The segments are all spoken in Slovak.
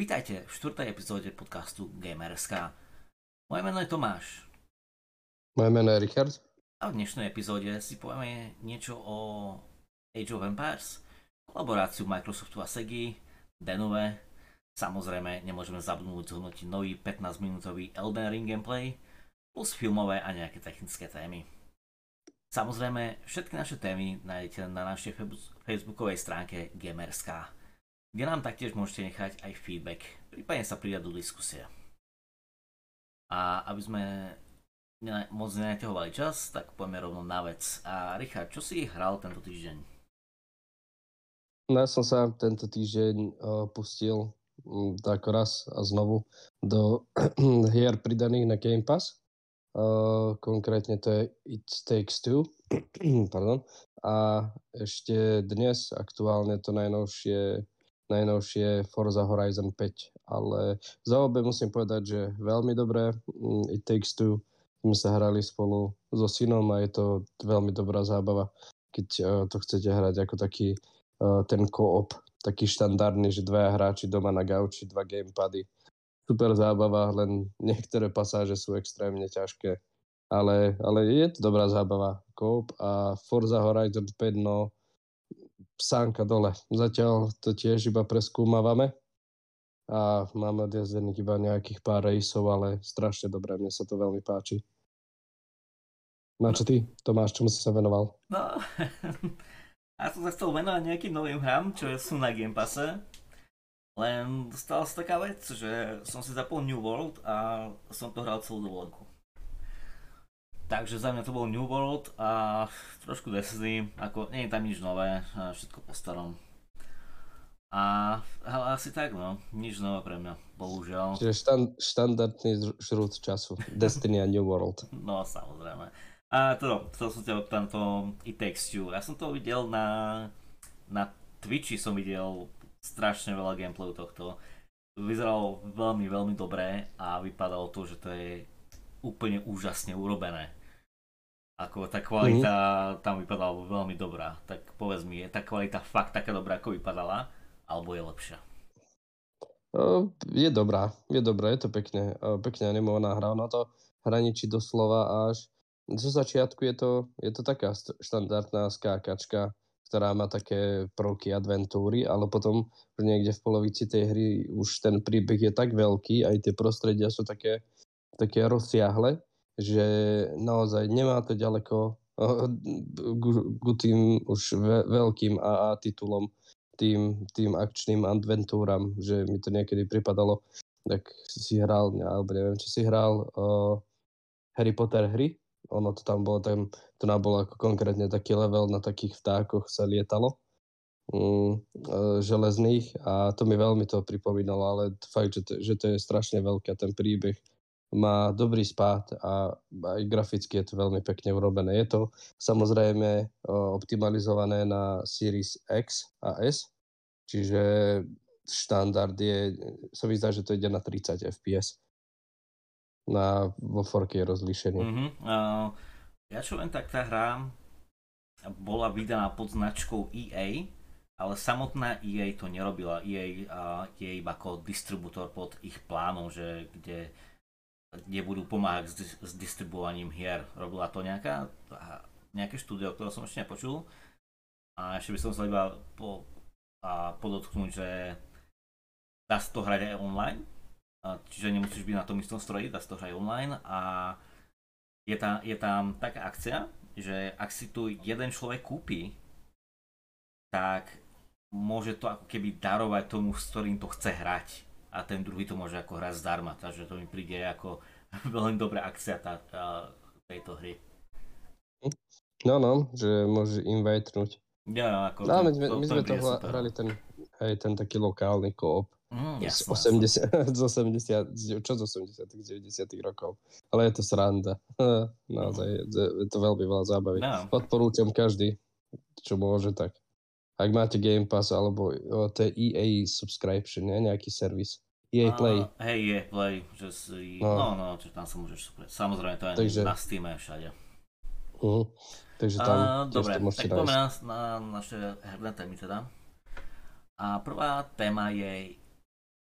Vítajte v štvrtej epizóde podcastu Gamerska. Moje meno je Tomáš. Moje meno je Richard. A v dnešnej epizóde si povieme niečo o Age of Empires, kolaboráciu Microsoftu a Segi, Denove, samozrejme nemôžeme zabudnúť zhodnotiť nový 15-minútový Elden Ring gameplay, plus filmové a nejaké technické témy. Samozrejme, všetky naše témy nájdete na našej facebookovej stránke Gamerská kde nám taktiež môžete nechať aj feedback, prípadne sa pridať do diskusie. A aby sme moc nenaťahovali čas, tak poďme rovno na vec. A Richard, čo si hral tento týždeň? No ja som sa tento týždeň uh, pustil um, tak raz a znovu do hier pridaných na Game Pass. Uh, konkrétne to je It Takes Two. Pardon. A ešte dnes aktuálne to najnovšie najnovšie Forza Horizon 5, ale za obe musím povedať, že veľmi dobré. Mm, It Takes Two sme sa hrali spolu so synom a je to veľmi dobrá zábava, keď uh, to chcete hrať ako taký uh, ten co-op, taký štandardný, že dvaja hráči doma na gauči, dva gamepady. Super zábava, len niektoré pasáže sú extrémne ťažké. Ale, ale je to dobrá zábava. Co-op a Forza Horizon 5, no sánka dole. Zatiaľ to tiež iba preskúmavame a máme odjazdených iba nejakých pár rejsov, ale strašne dobré, mne sa to veľmi páči. Na čo ty, Tomáš, čomu si sa venoval? No, ja som sa chcel venovať nejakým novým hram, čo sú na Game Passe. Len stala sa taká vec, že som si zapol New World a som to hral celú dovolenku. Takže za mňa to bol New World a trošku Destiny, ako nie je tam nič nové, všetko po starom. A ale asi tak no, nič nové pre mňa, bohužiaľ. Čiže štan, štandardný žrút času, Destiny a New World. No samozrejme. A to, to som ťa tam to Takes Two. Ja som to videl na, na Twitchi som videl strašne veľa gameplayu tohto. Vyzeralo veľmi, veľmi dobré a vypadalo to, že to je úplne úžasne urobené. Ako tá kvalita mm-hmm. tam vypadala veľmi dobrá. Tak povedz mi, je tá kvalita fakt taká dobrá, ako vypadala? Alebo je lepšia? je dobrá, je dobrá, je to pekne, pekne animovaná hra. Ona to hraničí doslova až zo začiatku je to, je to taká štandardná skákačka, ktorá má také prvky adventúry, ale potom niekde v polovici tej hry už ten príbeh je tak veľký, aj tie prostredia sú také, také rozsiahle, že naozaj nemá to ďaleko k tým už veľkým AA titulom, tým, tým akčným adventúram, že mi to niekedy pripadalo, tak si hral, alebo neviem, či si hral uh, Harry Potter hry, ono to tam bolo, tam, to nám bolo ako konkrétne taký level, na takých vtákoch sa lietalo, mm, uh, železných. A to mi veľmi to pripomínalo, ale fakt, že to, že to je strašne veľké, ten príbeh má dobrý spát a aj graficky je to veľmi pekne urobené. Je to samozrejme optimalizované na Series X a S, čiže štandard je, sa mi zdá, že to ide na 30 fps na, vo 4K rozlíšení. Mm-hmm. Uh, ja čo len tak tá hra bola vydaná pod značkou EA, ale samotná EA to nerobila. EA je iba ako distribútor pod ich plánom, že kde kde budú pomáhať s, s distribuovaním hier. Robila to nejaká, nejaké štúdio, ktoré som ešte nepočul. A ešte by som sa iba po, a podotknúť, že dá sa to hrať aj online. Čiže nemusíš byť na tom istom stroji, dá sa to hrať online. A je tam, je tam taká akcia, že ak si tu jeden človek kúpi, tak môže to ako keby darovať tomu, s ktorým to chce hrať a ten druhý to môže ako hrať zdarma, takže to mi príde ako veľmi dobrá akcia tá, tá, tejto hry. No no, že môže invajtnúť. Ja, ako no, my, to, my sme to hrali ten, hej, ten taký lokálny koop. Mm, z, 80, z 80, čo z 80 90 rokov. Ale je to sranda. Naozaj, mm. je to veľmi veľa zábavy. No. Odporúčam každý, čo môže tak. Ak máte Game Pass alebo o, to je EA subscription, ne? nejaký servis. EA Play. Uh, hej, EA Play, že si, no. no, no, čo tam sa môžeš, samozrejme to je Takže... na Steam všade. Uh, takže tam uh, dobre, to tak poďme na, na naše herné témy teda. A prvá téma je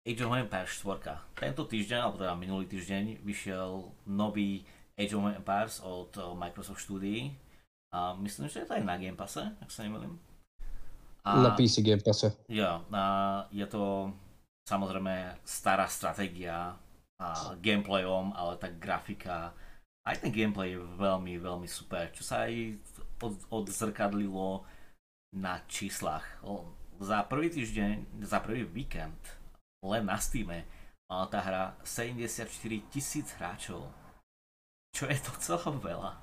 Age of Empires 4. Tento týždeň, alebo teda minulý týždeň, vyšiel nový Age of Empires od Microsoft Studií. A myslím, že je to aj na Game Passe, ak sa nemýlim. A, na PC Game Passe. Jo, a je to samozrejme stará stratégia a gameplayom, ale tak grafika, aj ten gameplay je veľmi, veľmi super, čo sa aj od, odzrkadlilo na číslach. Za prvý týždeň, za prvý víkend len na Steam mala tá hra 74 tisíc hráčov. Čo je to celom veľa.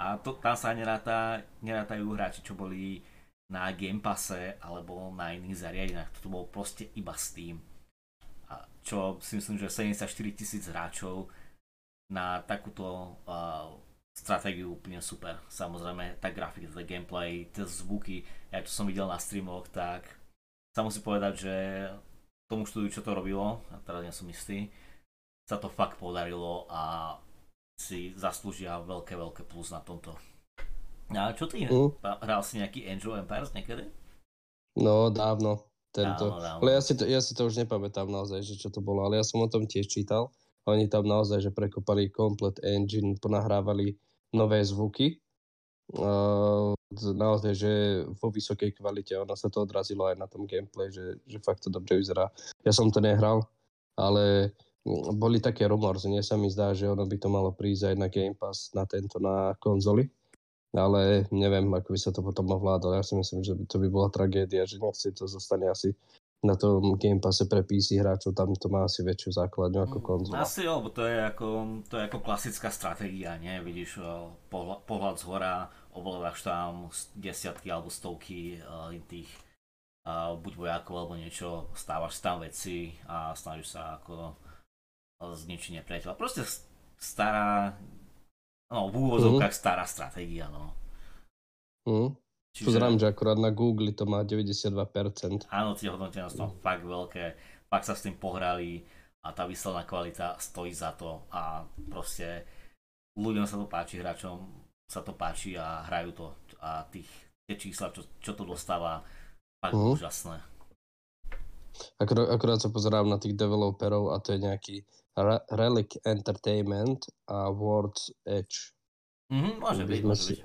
A to, tam sa neráta, nerátajú hráči, čo boli na Game Passe alebo na iných zariadeniach. Toto bol proste iba Steam. A čo si myslím, že 74 tisíc hráčov na takúto uh, stratégiu úplne super. Samozrejme, tá grafika, tá gameplay, tie zvuky, ja čo som videl na streamoch, tak sa musí povedať, že tomu štúdiu, čo to robilo, a teraz nie som istý, sa to fakt podarilo a si zaslúžia veľké, veľké plus na tomto. A čo ty? Mm. Hral si nejaký Angel Empires niekedy? No, dávno. Tento. Dávno, dávno. Ale ja si, to, ja si to už nepamätám naozaj, že čo to bolo, ale ja som o tom tiež čítal. Oni tam naozaj, že prekopali komplet engine, ponahrávali nové zvuky Uh, naozaj, že vo vysokej kvalite, ono sa to odrazilo aj na tom gameplay, že, že fakt to dobre vyzerá. Ja som to nehral, ale boli také rumors, nie sa mi zdá, že ono by to malo prísť aj na Game Pass, na tento, na konzoli, ale neviem, ako by sa to potom ovládalo. Ja si myslím, že to by bola tragédia, že nechci to zostane asi na tom Game Passe pre PC hráčov, tam to má asi väčšiu základňu ako mm, konzola. Asi jo, to je ako, to je ako klasická stratégia, nie? Vidíš pohľad, pohľad z hora, ovládaš tam desiatky alebo stovky uh, tých uh, buď vojakov alebo niečo, stávaš tam veci a snažíš sa ako zničiť nepriateľa. Proste stará, no v úvozovkách mm. stará stratégia, no. Mm. Čiže... Pozerám, že akurát na Google to má 92%. Áno, tie hodnotenia sú tam fakt veľké, fakt sa s tým pohrali a tá výsledná kvalita stojí za to a proste ľuďom sa to páči, hráčom sa to páči a hrajú to a tých, tie čísla, čo, čo to dostáva, fakt uh-huh. úžasné. Akurát, akurát sa pozerám na tých developerov a to je nejaký Re- Relic Entertainment a World's Edge. Mhm, môže byť, môže byť.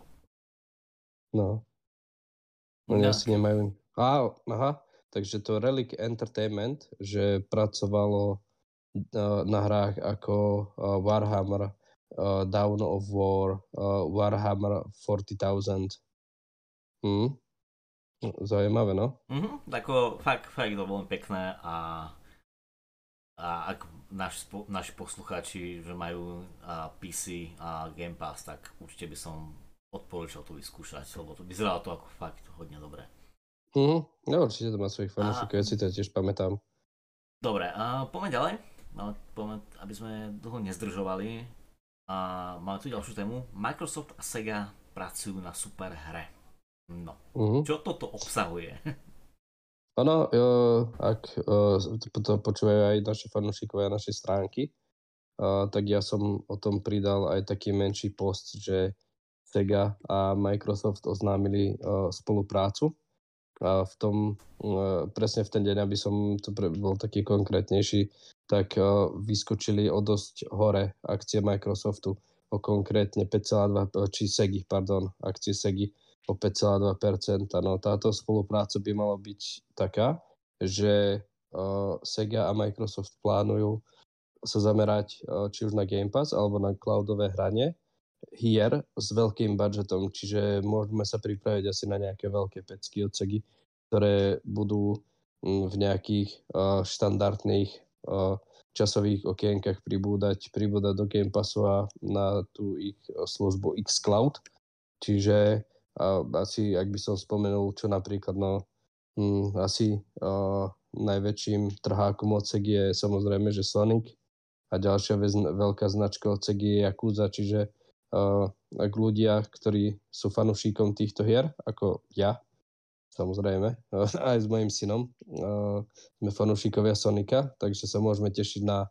No. Oni no. asi nemajú... Á, aha, takže to Relic Entertainment, že pracovalo uh, na hrách ako uh, Warhammer, uh, Dawn of War, uh, Warhammer 40,000. Hm. Zaujímavé, no? Mhm, tako fakt, fakt to veľmi pekné a, a ak naši, naši poslucháči, že majú a PC a Game Pass, tak určite by som odporúčal to vyskúšať, lebo to vyzeralo to ako fakt hodne dobre. Mhm, no určite to má svojich fanúšikov, ja si to tiež pamätám. Dobre, a poďme ďalej, ale poďme, aby sme dlho nezdržovali. A máme tu ďalšiu tému. Microsoft a Sega pracujú na super hre. No, uh-huh. čo toto obsahuje? Ono, ak to počúvajú aj naši fanúšikovia naše stránky, tak ja som o tom pridal aj taký menší post, že Sega a Microsoft oznámili uh, spoluprácu. A v tom, presne v ten deň, aby som to bol taký konkrétnejší, tak vyskočili o dosť hore akcie Microsoftu o konkrétne 5,2, či Segi, pardon, akcie Segi o 5,2%. No táto spolupráca by mala byť taká, že uh, Sega a Microsoft plánujú sa zamerať uh, či už na Game Pass alebo na cloudové hranie hier s veľkým budžetom, čiže môžeme sa pripraviť asi na nejaké veľké pecky odsegy, ktoré budú mm, v nejakých uh, štandardných uh, časových okienkach pribúdať, pribúdať do Game Passu a na tú ich službu xCloud. Čiže uh, asi, ak by som spomenul, čo napríklad, no um, asi uh, najväčším trhákom odsek je samozrejme, že Sonic a ďalšia veľká značka odsek je Yakuza, čiže ak ľudia, ktorí sú fanúšikom týchto hier, ako ja, samozrejme, aj s mojim synom, sme fanúšikovia Sonika, takže sa môžeme tešiť na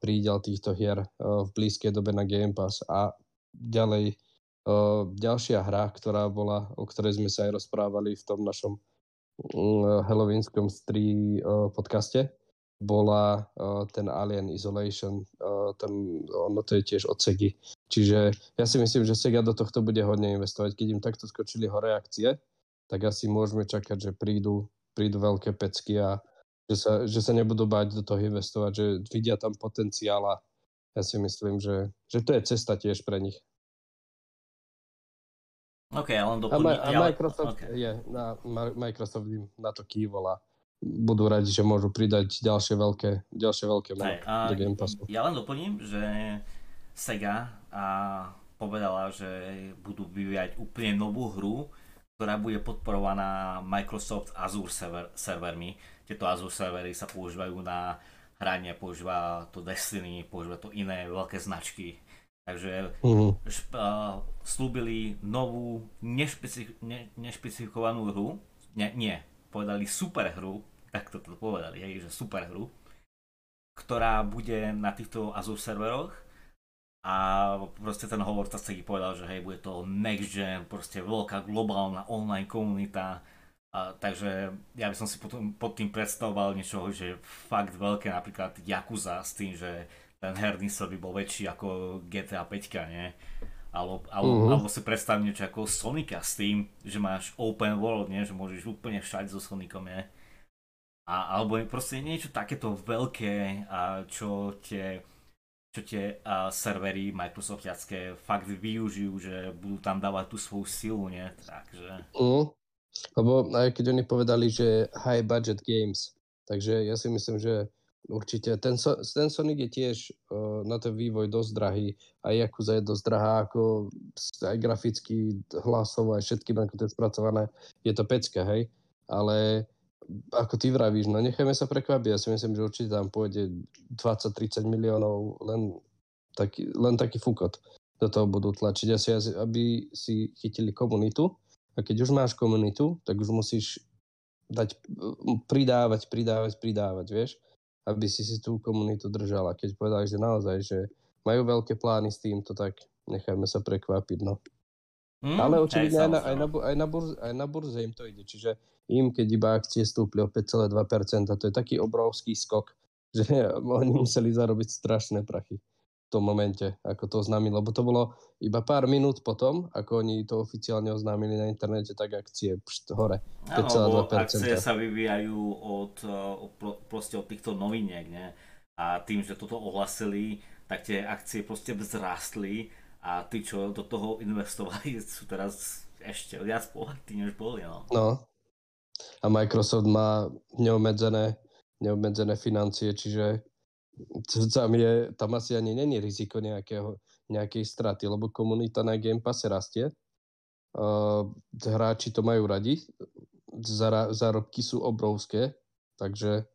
prídel týchto hier v blízkej dobe na Game Pass. A ďalej, ďalšia hra, ktorá bola, o ktorej sme sa aj rozprávali v tom našom halloweenskom strí podcaste, bola ten Alien Isolation, tam, ono to je tiež od Segy. Čiže ja si myslím, že Sega do tohto bude hodne investovať. Keď im takto skočili ho reakcie, tak asi môžeme čakať, že prídu, prídu veľké pecky a že sa, že sa nebudú báť do toho investovať, že vidia tam potenciál a ja si myslím, že, že to je cesta tiež pre nich. OK, ale doplní... A, a Microsoft, okay. je, na, Microsoft im na to kývol a budú radi, že môžu pridať ďalšie veľké, ďalšie veľké meno do Game Passu. Ja len doplním, že Sega a povedala, že budú vyvíjať úplne novú hru, ktorá bude podporovaná Microsoft Azure server, servermi. Tieto Azure servery sa používajú na hranie, používa to Destiny, používa to iné veľké značky Takže uh-huh. šp- uh, slúbili novú nešpecif- ne- nešpecifikovanú hru. Nie, nie, povedali super hru, tak to povedali, hej, že super hru, ktorá bude na týchto Azure serveroch a proste ten hovorca si povedal, že hej, bude to next gen, proste veľká globálna online komunita, a, takže ja by som si potom, pod tým predstavoval niečo, že fakt veľké, napríklad Yakuza s tým, že ten herný by bol väčší ako GTA 5, nie? Alebo, alebo, uh-huh. alebo si predstav niečo ako Sonika s tým, že máš open world, nie? Že môžeš úplne všade so Sonicom, nie? A, alebo proste niečo takéto veľké, a čo tie, čo tie a, servery Microsoftiacké fakt využijú, že budú tam dávať tú svoju silu, nie? Takže... Uh, lebo aj keď oni povedali, že high budget games, takže ja si myslím, že Určite. Ten, ten Sonic je tiež uh, na ten vývoj dosť drahý. Aj Yakuza je dosť drahá, ako aj graficky, hlasovo, aj všetkým, ako to je spracované. Je to pecka, hej? Ale ako ty vravíš, no nechajme sa prekvapiť. Ja si myslím, že určite tam pôjde 20-30 miliónov len taký, len taký fukot do toho budú tlačiť asi, aby si chytili komunitu. A keď už máš komunitu, tak už musíš dať, pridávať, pridávať, pridávať, vieš aby si si tú komunitu držala. Keď povedali, že naozaj, že majú veľké plány s týmto, tak nechajme sa prekvapiť, no. Mm, Ale očividne aj, na, aj, na, aj, na burze, aj na burze im to ide, čiže im, keď iba akcie stúpli o 5,2%, to je taký obrovský skok, že oni museli zarobiť strašné prachy tom momente, ako to oznámili, lebo to bolo iba pár minút potom, ako oni to oficiálne oznámili na internete, tak akcie pšt, hore. Áno, akcie sa vyvíjajú od, proste od týchto noviniek, ne? A tým, že toto ohlasili, tak tie akcie proste vzrastli a tí, čo do toho investovali, sú teraz ešte viac bohatí, než boli, no. No. A Microsoft má neobmedzené, neobmedzené financie, čiže tam, je, tam asi ani není riziko nejakého, nejakej straty, lebo komunita na Game Pass rastie. Uh, hráči to majú radi, Zara, zárobky sú obrovské, takže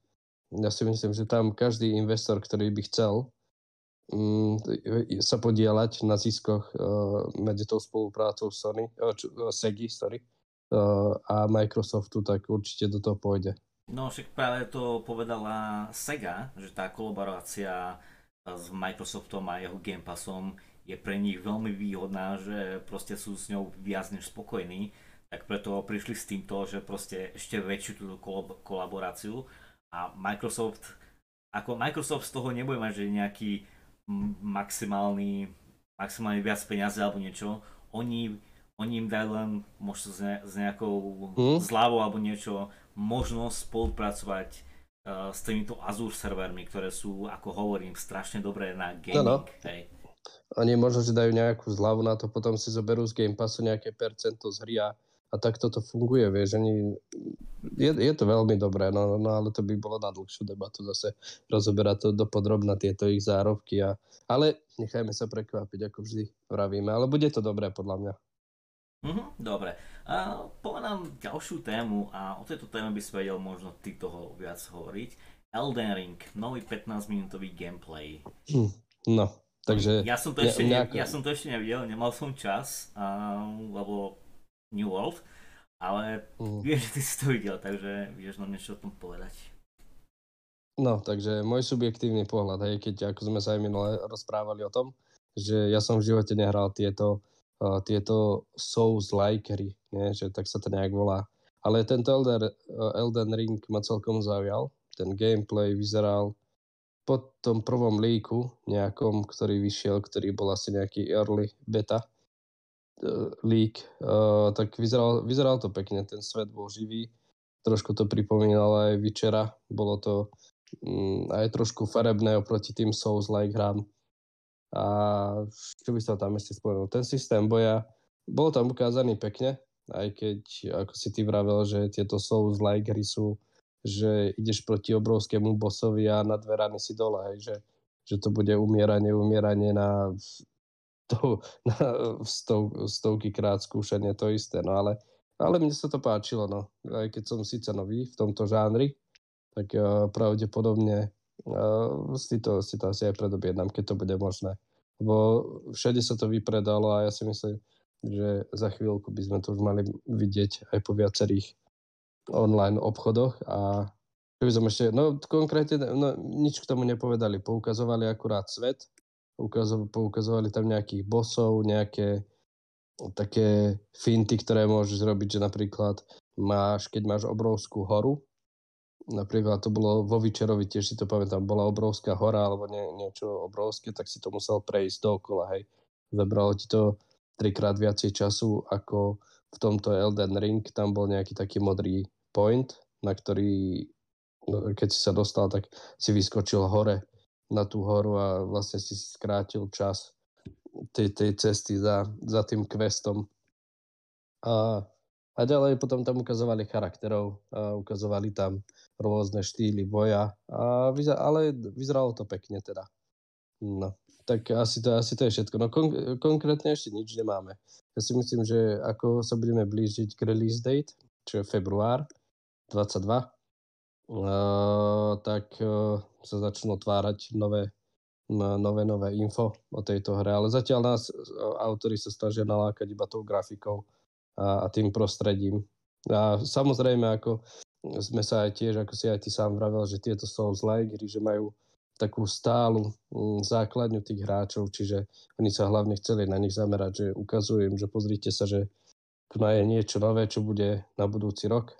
ja si myslím, že tam každý investor, ktorý by chcel um, sa podielať na ziskoch uh, medzi tou spoluprácou Sony, uh, Segi, sorry, uh, a Microsoftu, tak určite do toho pôjde. No však práve to povedala Sega, že tá kolaborácia s Microsoftom a jeho Game Passom je pre nich veľmi výhodná, že proste sú s ňou viac než spokojní, tak preto prišli s týmto, že proste ešte väčšiu túto kolaboráciu. A Microsoft, ako Microsoft z toho nebude mať, že nejaký maximálny, maximálne viac peniazy alebo niečo, oni, oni im dajú len možno s, ne, s nejakou mm. zľavou alebo niečo možnosť spolupracovať uh, s týmito Azure servermi, ktoré sú, ako hovorím, strašne dobré na gaming. No, no. Hej. Oni možno, že dajú nejakú zľavu na to, potom si zoberú z Game Passu nejaké percento z hry a, a tak toto funguje, vieš, oni, je, je to veľmi dobré, no, no ale to by bolo na dlhšiu debatu zase rozoberať to do podrobna tieto ich zárobky, a, ale nechajme sa prekvapiť, ako vždy vravíme, ale bude to dobré podľa mňa. Mm-hmm, dobre. A povedám ďalšiu tému a o tejto téme by si vedel možno ty toho viac hovoriť. Elden Ring, nový 15-minútový gameplay. Hm, no, takže... Ja som to, ne, ešte, nejako... ja som to ešte nevidel, nemal som čas, uh, lebo New World, ale mm. vieš, že ty si to videl, takže vieš nám niečo o tom povedať. No, takže môj subjektívny pohľad, hej, keď ako sme sa aj minule rozprávali o tom, že ja som v živote nehral tieto tieto Souls-like že tak sa to nejak volá. Ale tento Elder, uh, Elden Ring ma celkom zaujal, ten gameplay vyzeral po tom prvom líku nejakom, ktorý vyšiel, ktorý bol asi nejaký early beta uh, leak, uh, tak vyzeral, vyzeral to pekne, ten svet bol živý, trošku to pripomínalo aj Vyčera, bolo to um, aj trošku farebné oproti tým Souls-like hrám. A čo by som tam ešte spomenul, ten systém boja, bol tam ukázaný pekne, aj keď, ako si ty vravel, že tieto Souls-like hry sú že ideš proti obrovskému bosovi a na dve si dole, hej, že, že to bude umieranie, umieranie na, to, na stov, stovky krát skúšanie to isté, no ale, ale mne sa to páčilo, no. Aj keď som síce nový v tomto žánri, tak uh, pravdepodobne uh, si, to, si to asi aj predobjednám, keď to bude možné. Lebo všade sa to vypredalo a ja si myslím, že za chvíľku by sme to už mali vidieť aj po viacerých online obchodoch a by som ešte, no konkrétne no, nič k tomu nepovedali, poukazovali akurát svet, poukazo, poukazovali tam nejakých bosov, nejaké také finty, ktoré môžeš zrobiť, že napríklad máš, keď máš obrovskú horu, napríklad to bolo vo Vyčerovi, tiež si to pamätám, bola obrovská hora alebo nie, niečo obrovské, tak si to musel prejsť dookola, hej. Zabralo ti to trikrát viacej času ako v tomto Elden Ring, tam bol nejaký taký modrý point, na ktorý, no, keď si sa dostal, tak si vyskočil hore na tú horu a vlastne si skrátil čas tej, tej cesty za, za tým questom. A, a ďalej potom tam ukazovali charakterov, a ukazovali tam rôzne štýly boja, a vyzer, ale vyzeralo to pekne teda. No, tak asi to, asi to je všetko. No kon, konkrétne ešte nič nemáme. Ja si myslím, že ako sa budeme blížiť k release date, čo je február, 22, Uh, tak uh, sa začnú otvárať nové, nové, nové info o tejto hre. Ale zatiaľ nás uh, autori sa snažia nalákať iba tou grafikou a, a tým prostredím. A samozrejme, ako sme sa aj tiež, ako si aj ty sám vravel, že tieto Souls-like hry, že majú takú stálu um, základňu tých hráčov, čiže oni sa hlavne chceli na nich zamerať, že ukazujem, že pozrite sa, že tu je niečo nové, čo bude na budúci rok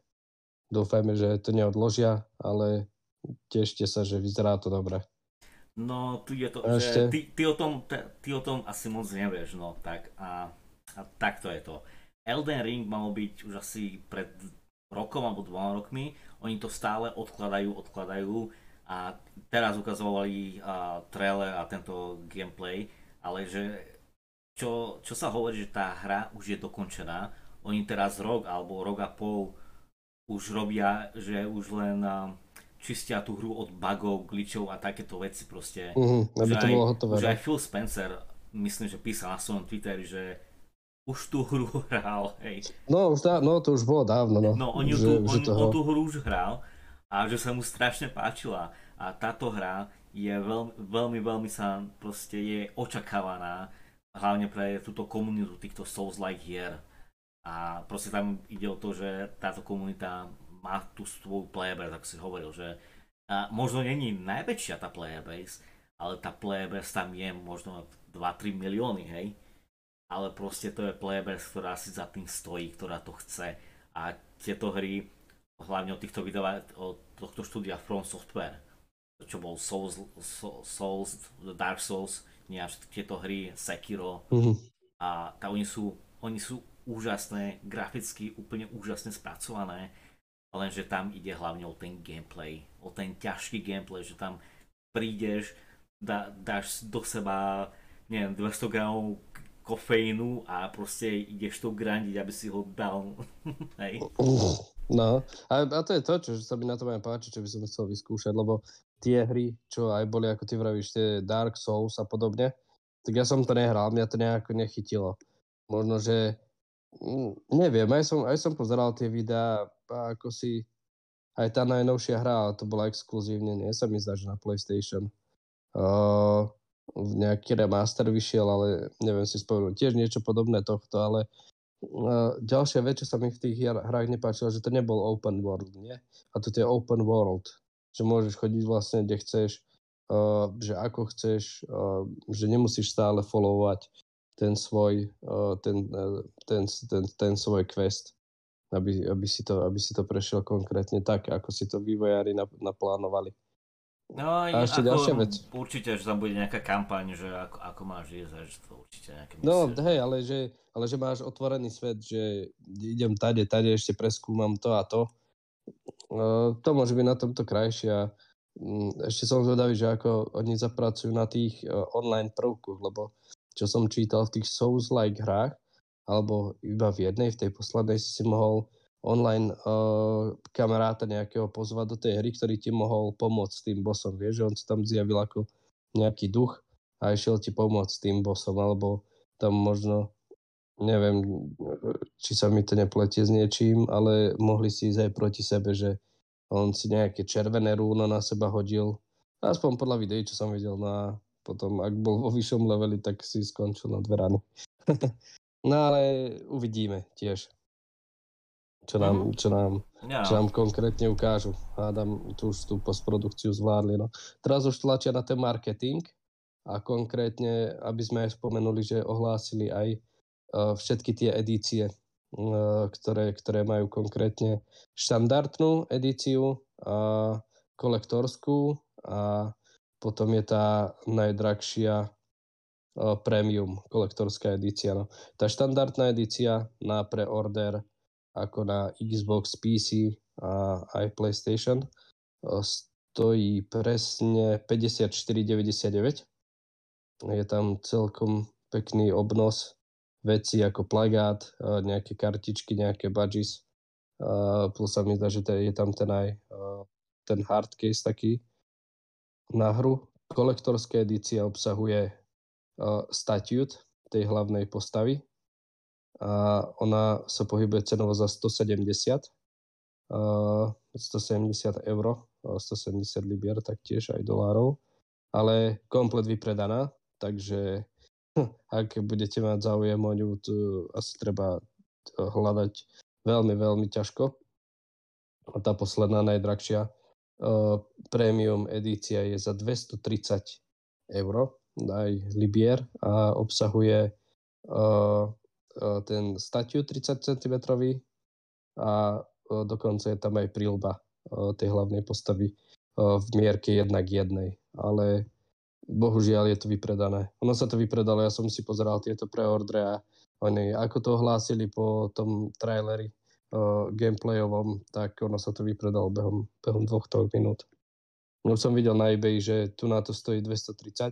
Dúfajme, že to neodložia, ale tešte sa, že vyzerá to dobre. No, tu je to, že ty, ty, o tom, ty o tom asi moc nevieš, no tak a, a takto je to. Elden Ring malo byť už asi pred rokom alebo dvoma rokmi, oni to stále odkladajú, odkladajú a teraz ukazovali a, trailer a tento gameplay, ale že čo, čo sa hovorí, že tá hra už je dokončená, oni teraz rok alebo rok a pol už robia, že už len čistia tú hru od bugov, glitchov a takéto veci proste. Uh-huh, aby to aj, bolo hotové. Že no. aj Phil Spencer, myslím, že písal na svojom Twitteri, že už tú hru hral, hej. No, už dá, no to už bolo dávno, no. No, on, že, tú, on, toho... on tú hru už hral a že sa mu strašne páčila. A táto hra je veľmi, veľmi, veľmi sa proste je očakávaná hlavne pre túto komunitu týchto Souls-like hier a proste tam ide o to, že táto komunita má tú svoju playerbase, ako si hovoril, že a možno není najväčšia tá playerbase, ale tá playerbase tam je možno 2-3 milióny, hej. Ale proste to je playerbase, ktorá si za tým stojí, ktorá to chce. A tieto hry, hlavne od týchto vydava- od tohto štúdia From Software, čo bol Souls, Souls, Dark Souls, nie tieto hry, Sekiro, mm-hmm. a tá, oni sú, oni sú úžasné, graficky úplne úžasne spracované, lenže tam ide hlavne o ten gameplay, o ten ťažký gameplay, že tam prídeš, dá, dáš do seba, neviem, 200 gramov kofeínu a proste ideš to grandiť, aby si ho dal. Hej. No, a, a to je to, čo sa mi na to aj páči, čo by som chcel vyskúšať, lebo tie hry, čo aj boli, ako ty vravíš, tie Dark Souls a podobne, tak ja som to nehral, mňa to nejako nechytilo. Možno, že Mm, neviem, aj som, aj som pozeral tie videá a ako si aj tá najnovšia hra, to bola exkluzívne, nie sa mi zdá, že na PlayStation. Uh, nejaký remaster vyšiel, ale neviem si spomenúť. Tiež niečo podobné tohto, ale uh, ďalšia vec, čo sa mi v tých hrách nepáčilo, že to nebol open world, nie? A to je open world, že môžeš chodiť vlastne, kde chceš, uh, že ako chceš, uh, že nemusíš stále followovať ten svoj, ten, ten, ten, ten svoj quest. aby, aby, si to, aby si to prešiel konkrétne tak, ako si to vývojári naplánovali. No a ešte ako, ďalšia vec. Určite, že tam bude nejaká kampaň, že ako, ako máš ísť, že to určite nejaké No hej, ale že, ale že máš otvorený svet, že idem tade, tade, ešte preskúmam to a to. Uh, to môže byť na tomto krajšie a um, ešte som zvedavý, že ako oni zapracujú na tých uh, online prvkoch, lebo čo som čítal v tých Souls-like hrách, alebo iba v jednej, v tej poslednej si mohol online uh, kamaráta nejakého pozvať do tej hry, ktorý ti mohol pomôcť s tým bossom. Vieš, že on sa tam zjavil ako nejaký duch a išiel ti pomôcť s tým bossom, alebo tam možno, neviem, či sa mi to nepletie s niečím, ale mohli si ísť aj proti sebe, že on si nejaké červené rúno na seba hodil, aspoň podľa videí, čo som videl, no a potom, ak bol vo vyššom leveli, tak si skončil na dverami. no ale uvidíme tiež čo nám, mm. čo nám, yeah. čo nám konkrétne ukážu. Hádam, tu už tú postprodukciu zvládli. No. Teraz už tlačia na ten marketing a konkrétne, aby sme aj spomenuli, že ohlásili aj uh, všetky tie edície, uh, ktoré, ktoré majú konkrétne štandardnú edíciu, uh, kolektorskú a potom je tá najdrahšia uh, premium kolektorská edícia. No. Tá štandardná edícia na preorder ako na Xbox, PC a aj PlayStation. Stojí presne 54,99. Je tam celkom pekný obnos veci ako plagát, nejaké kartičky, nejaké badges. Plus sa mi zdá, že je tam ten aj ten hardcase taký na hru. Kolektorská edícia obsahuje statute tej hlavnej postavy, a ona sa pohybuje cenovo za 170, uh, 170 eur, 170 libier taktiež aj dolárov, ale komplet vypredaná, takže hm, ak budete mať záujem o ňu, to asi treba hľadať veľmi, veľmi ťažko. A tá posledná najdrahšia uh, premium edícia je za 230 eur, aj libier a obsahuje E, ten statiu 30 cm a e, dokonca je tam aj prílba e, tej hlavnej postavy v mierke 1 k 1. Ale bohužiaľ je to vypredané. Ono sa to vypredalo, ja som si pozeral tieto preordre a oni ako to ohlásili po tom traileri gameplayovom, tak ono sa to vypredalo behom, behom dvoch, troch minút. No som videl na eBay, že tu na to stojí 230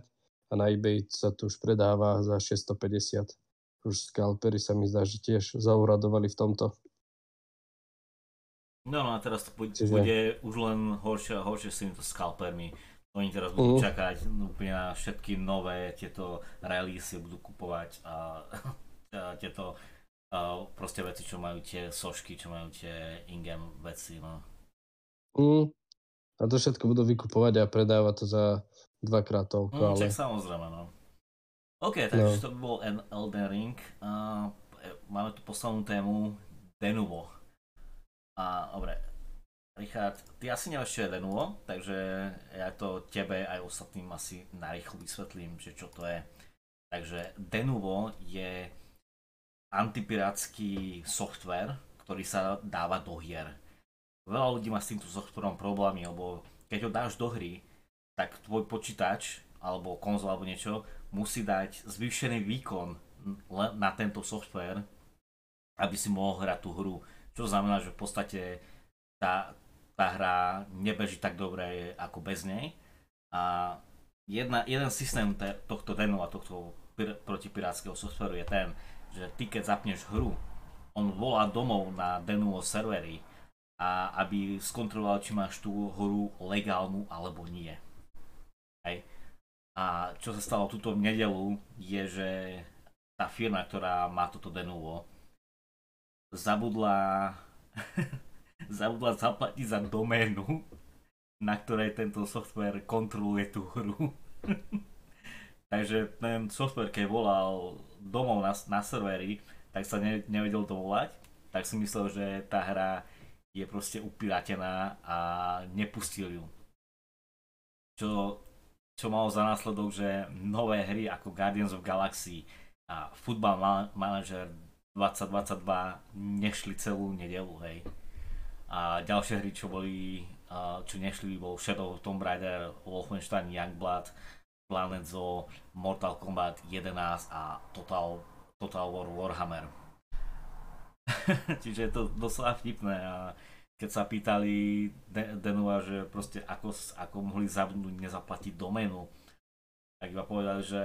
a na eBay sa tu už predáva za 650 už skalpery sa mi zdá, že tiež zauradovali v tomto. No, no a teraz to bude, Čiže... bude už len horšie a horšie s týmito skalpermi. Oni teraz budú uh. čakať úplne na všetky nové tieto releasy, budú kupovať a, a tieto a proste veci, čo majú tie sošky, čo majú tie ingame veci. No. Mm. A to všetko budú vykupovať a predávať to za dvakrát toľko. Mm, ale... Čak samozrejme, no. OK, takže no. to by bol Elden Ring. Uh, máme tu poslednú tému Denuvo. A dobre, Richard, ty asi nevieš, čo je Denuvo, takže ja to tebe aj ostatným asi narýchlo vysvetlím, že čo to je. Takže Denuvo je antipirátsky software, ktorý sa dáva do hier. Veľa ľudí má s týmto softwarom problémy, lebo keď ho dáš do hry, tak tvoj počítač alebo konzol alebo niečo musí dať zvýšený výkon na tento software, aby si mohol hrať tú hru. Čo znamená, že v podstate tá, tá hra nebeží tak dobre ako bez nej. A jedna, jeden systém te, tohto denu a tohto pir, protipirátskeho softwareu je ten, že ty keď zapneš hru, on volá domov na Denuo servery a aby skontroloval, či máš tú hru legálnu alebo nie. Hej. A čo sa stalo túto nedelu je, že tá firma, ktorá má toto denuvo, zabudla, zabudla zaplatiť za doménu, na ktorej tento software kontroluje tú hru. Takže ten software, keď volal domov na, na servery, tak sa ne, nevedel to volať, tak si myslel, že tá hra je proste upiratená a nepustil ju. Čo čo malo za následok, že nové hry ako Guardians of Galaxy a Football Manager 2022 nešli celú nedelu, hej. A ďalšie hry, čo boli, čo nešli, bol Shadow of Tomb Raider, Wolfenstein Youngblood, Planet Zoo, Mortal Kombat 11 a Total, Total War Warhammer. Čiže je to doslova vtipné a keď sa pýtali Denua, že proste ako, ako mohli zabudnúť nezaplatiť doménu, tak iba povedali, že,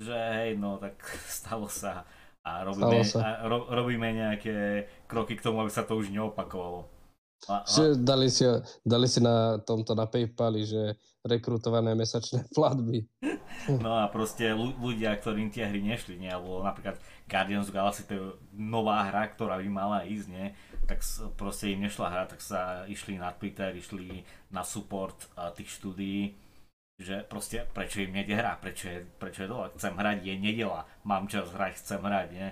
že hej, no tak stalo sa a robíme, sa. A ro, robíme nejaké kroky k tomu, aby sa to už neopakovalo. A, a... Dali, si, dali si na tomto na Paypali, že rekrutované mesačné platby. No a proste ľudia, ktorým tie hry nešli, nie? alebo napríklad Guardians of Galaxy, to je nová hra, ktorá by mala ísť, nie? Tak proste im nešla hra, tak sa išli na Twitter, išli na support tých štúdií, že proste prečo im nejde hra, prečo je, prečo je dole, chcem hrať, je nedela, mám čas hrať, chcem hrať, nie?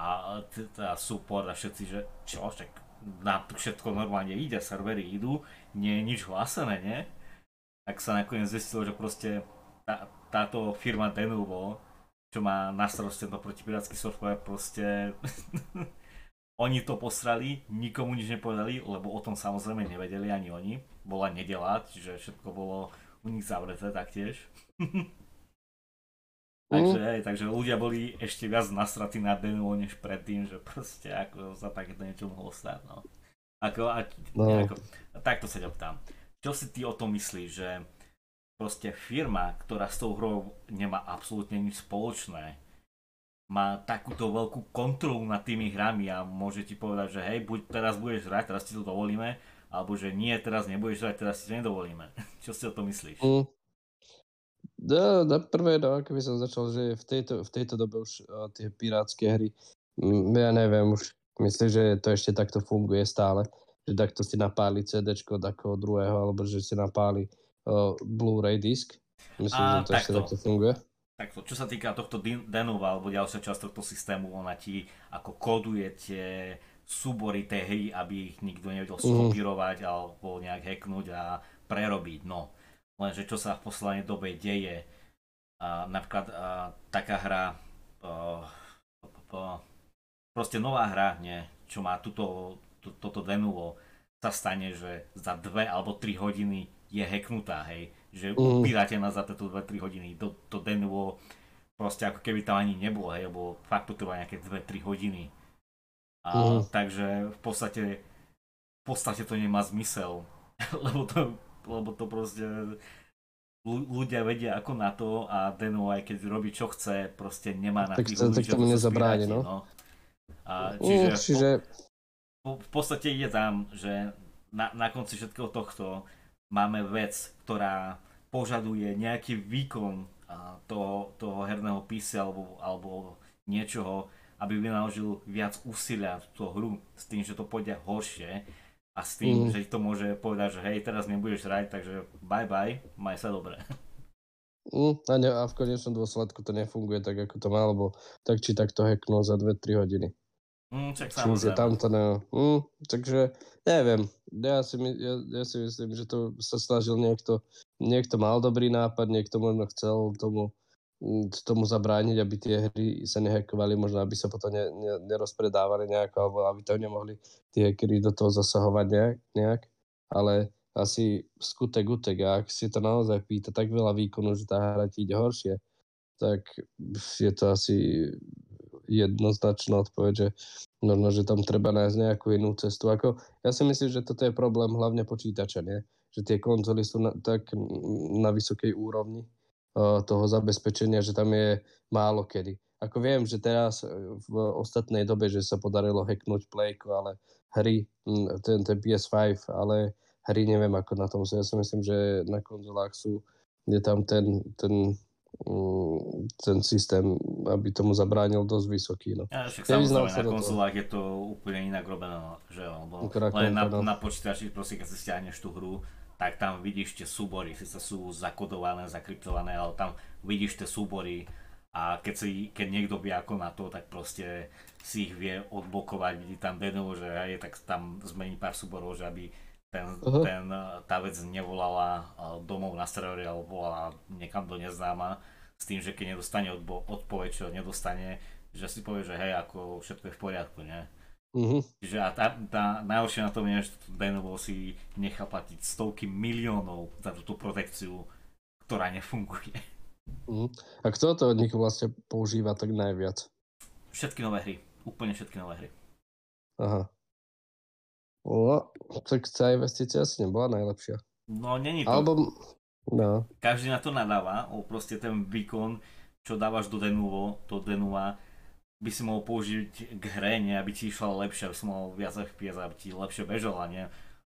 A teda support a všetci, že čo, však na všetko normálne ide, servery idú, nie je nič hlásené, nie? Tak sa nakoniec zistilo, že proste tá, táto firma Denuvo, čo má na starosti tento protipirátsky software, proste oni to posrali, nikomu nič nepovedali, lebo o tom samozrejme nevedeli ani oni. Bola nedela, čiže všetko bolo u nich zavreté taktiež. takže, mm. hej, takže ľudia boli ešte viac nasratí na Denuvo než predtým, že proste ako sa takéto niečo mohlo stať. No. Ako, a, no. ako, takto sa ťa ptám. Čo si ty o tom myslíš, že proste firma, ktorá s tou hrou nemá absolútne nič spoločné, má takúto veľkú kontrolu nad tými hrami a môže ti povedať, že hej, buď teraz budeš hrať, teraz ti to dovolíme, alebo že nie, teraz nebudeš hrať, teraz ti to nedovolíme. Čo si o to myslíš? Mm. No, na prvé, no, ako by som začal, že v tejto, v tejto dobe už uh, tie pirátske hry, mm, ja neviem, už myslím, že to ešte takto funguje stále, že takto si napáli CD takého druhého, alebo že si napáli uh, Blu-ray disk. Myslím, a, že to takto. ešte takto funguje. Takto, čo sa týka tohto Denova alebo ďalšia časť tohto systému, ona ti ako koduje tie súbory tej hry, aby ich nikto nevedel mhm. skopírovať mm. alebo nejak hacknúť a prerobiť. No, lenže čo sa v poslednej dobe deje, a napríklad a, taká hra, a, a, proste nová hra, nie, čo má tuto, to, toto Denuvo, sa stane, že za dve alebo tri hodiny je hacknutá, hej. Že mm. upírate nás za tieto 2-3 hodiny. To, to Denuvo proste ako keby tam ani nebolo, hej, lebo fakt to trvá nejaké 2-3 hodiny. A, mm. Takže v podstate v podstate to nemá zmysel, lebo to, lebo to proste ľudia vedia ako na to a Deno aj keď robí čo chce, proste nemá na tých ľudí, tak tomu nezabráni, no. no. A čiže, mm, čiže... Po, v podstate ide tam, že na, na konci všetkého tohto máme vec, ktorá požaduje nejaký výkon toho, toho herného písy alebo, alebo niečoho, aby vynaložil viac úsilia v tú hru s tým, že to pôjde horšie a s tým, mm. že to môže povedať, že hej, teraz nebudeš hrať, takže bye bye, maj sa dobre. Mm, a, ne, a v konečnom dôsledku to nefunguje tak, ako to má, lebo tak či tak to hacknul za 2-3 hodiny. Mm, čak samozrejme. Tam to ne... mm, takže neviem, ja si, ja, ja si myslím, že to sa snažil niekto, niekto mal dobrý nápad, niekto možno chcel tomu, tomu zabrániť, aby tie hry sa nehackovali, možno aby sa potom ne, ne, nerozpredávali nejako, alebo aby to nemohli tie hackery do toho zasahovať nejak, nejak. ale asi skutek utek a ak si to naozaj pýta tak veľa výkonu, že tá hra ti ide horšie, tak je to asi jednoznačná odpoveď, že možno, že tam treba nájsť nejakú inú cestu. Ako, ja si myslím, že toto je problém hlavne počítača, nie? že tie konzoly sú na, tak na vysokej úrovni uh, toho zabezpečenia, že tam je málo kedy. Ako viem, že teraz e, v ostatnej dobe, že sa podarilo hacknúť Playko, ale hry, ten, ten PS5, ale hry neviem ako na tom. Ja si myslím, že na konzolách sú, je tam ten, ten ten systém, aby tomu zabránil dosť vysoký. No. Ja, však samozrejme, na konzolách je to úplne inak robené, no, že lebo len na, na počítači, proste keď si stiahneš tú hru, tak tam vidíš tie súbory, síce sú zakodované, zakryptované, ale tam vidíš tie súbory a keď, si, keď niekto vie ako na to, tak proste si ich vie odblokovať, vidí tam denu, že je, tak tam zmení pár súborov, že aby ten, uh-huh. ten, tá vec nevolala domov na servery alebo volala niekam do neznáma s tým, že keď nedostane odbo- odpoveď, čo nedostane, že si povie, že hej, ako všetko je v poriadku, nie? Mhm. Čiže a tá, tá najhoršie na tom je, že Denovo si nechá platiť stovky miliónov za túto protekciu, ktorá nefunguje. Mhm. A kto to od nich vlastne používa tak najviac? Všetky nové hry. Úplne všetky nové hry. Aha. No, tak tá investícia asi nebola najlepšia. No, není to. Alebo, no, Každý na to nadáva, o proste ten výkon, čo dávaš do Denuvo, do Denuva, by si mohol použiť k hre, nie? aby ti išla lepšie, aby si mohol viac FPS, aby ti lepšie bežala, nie?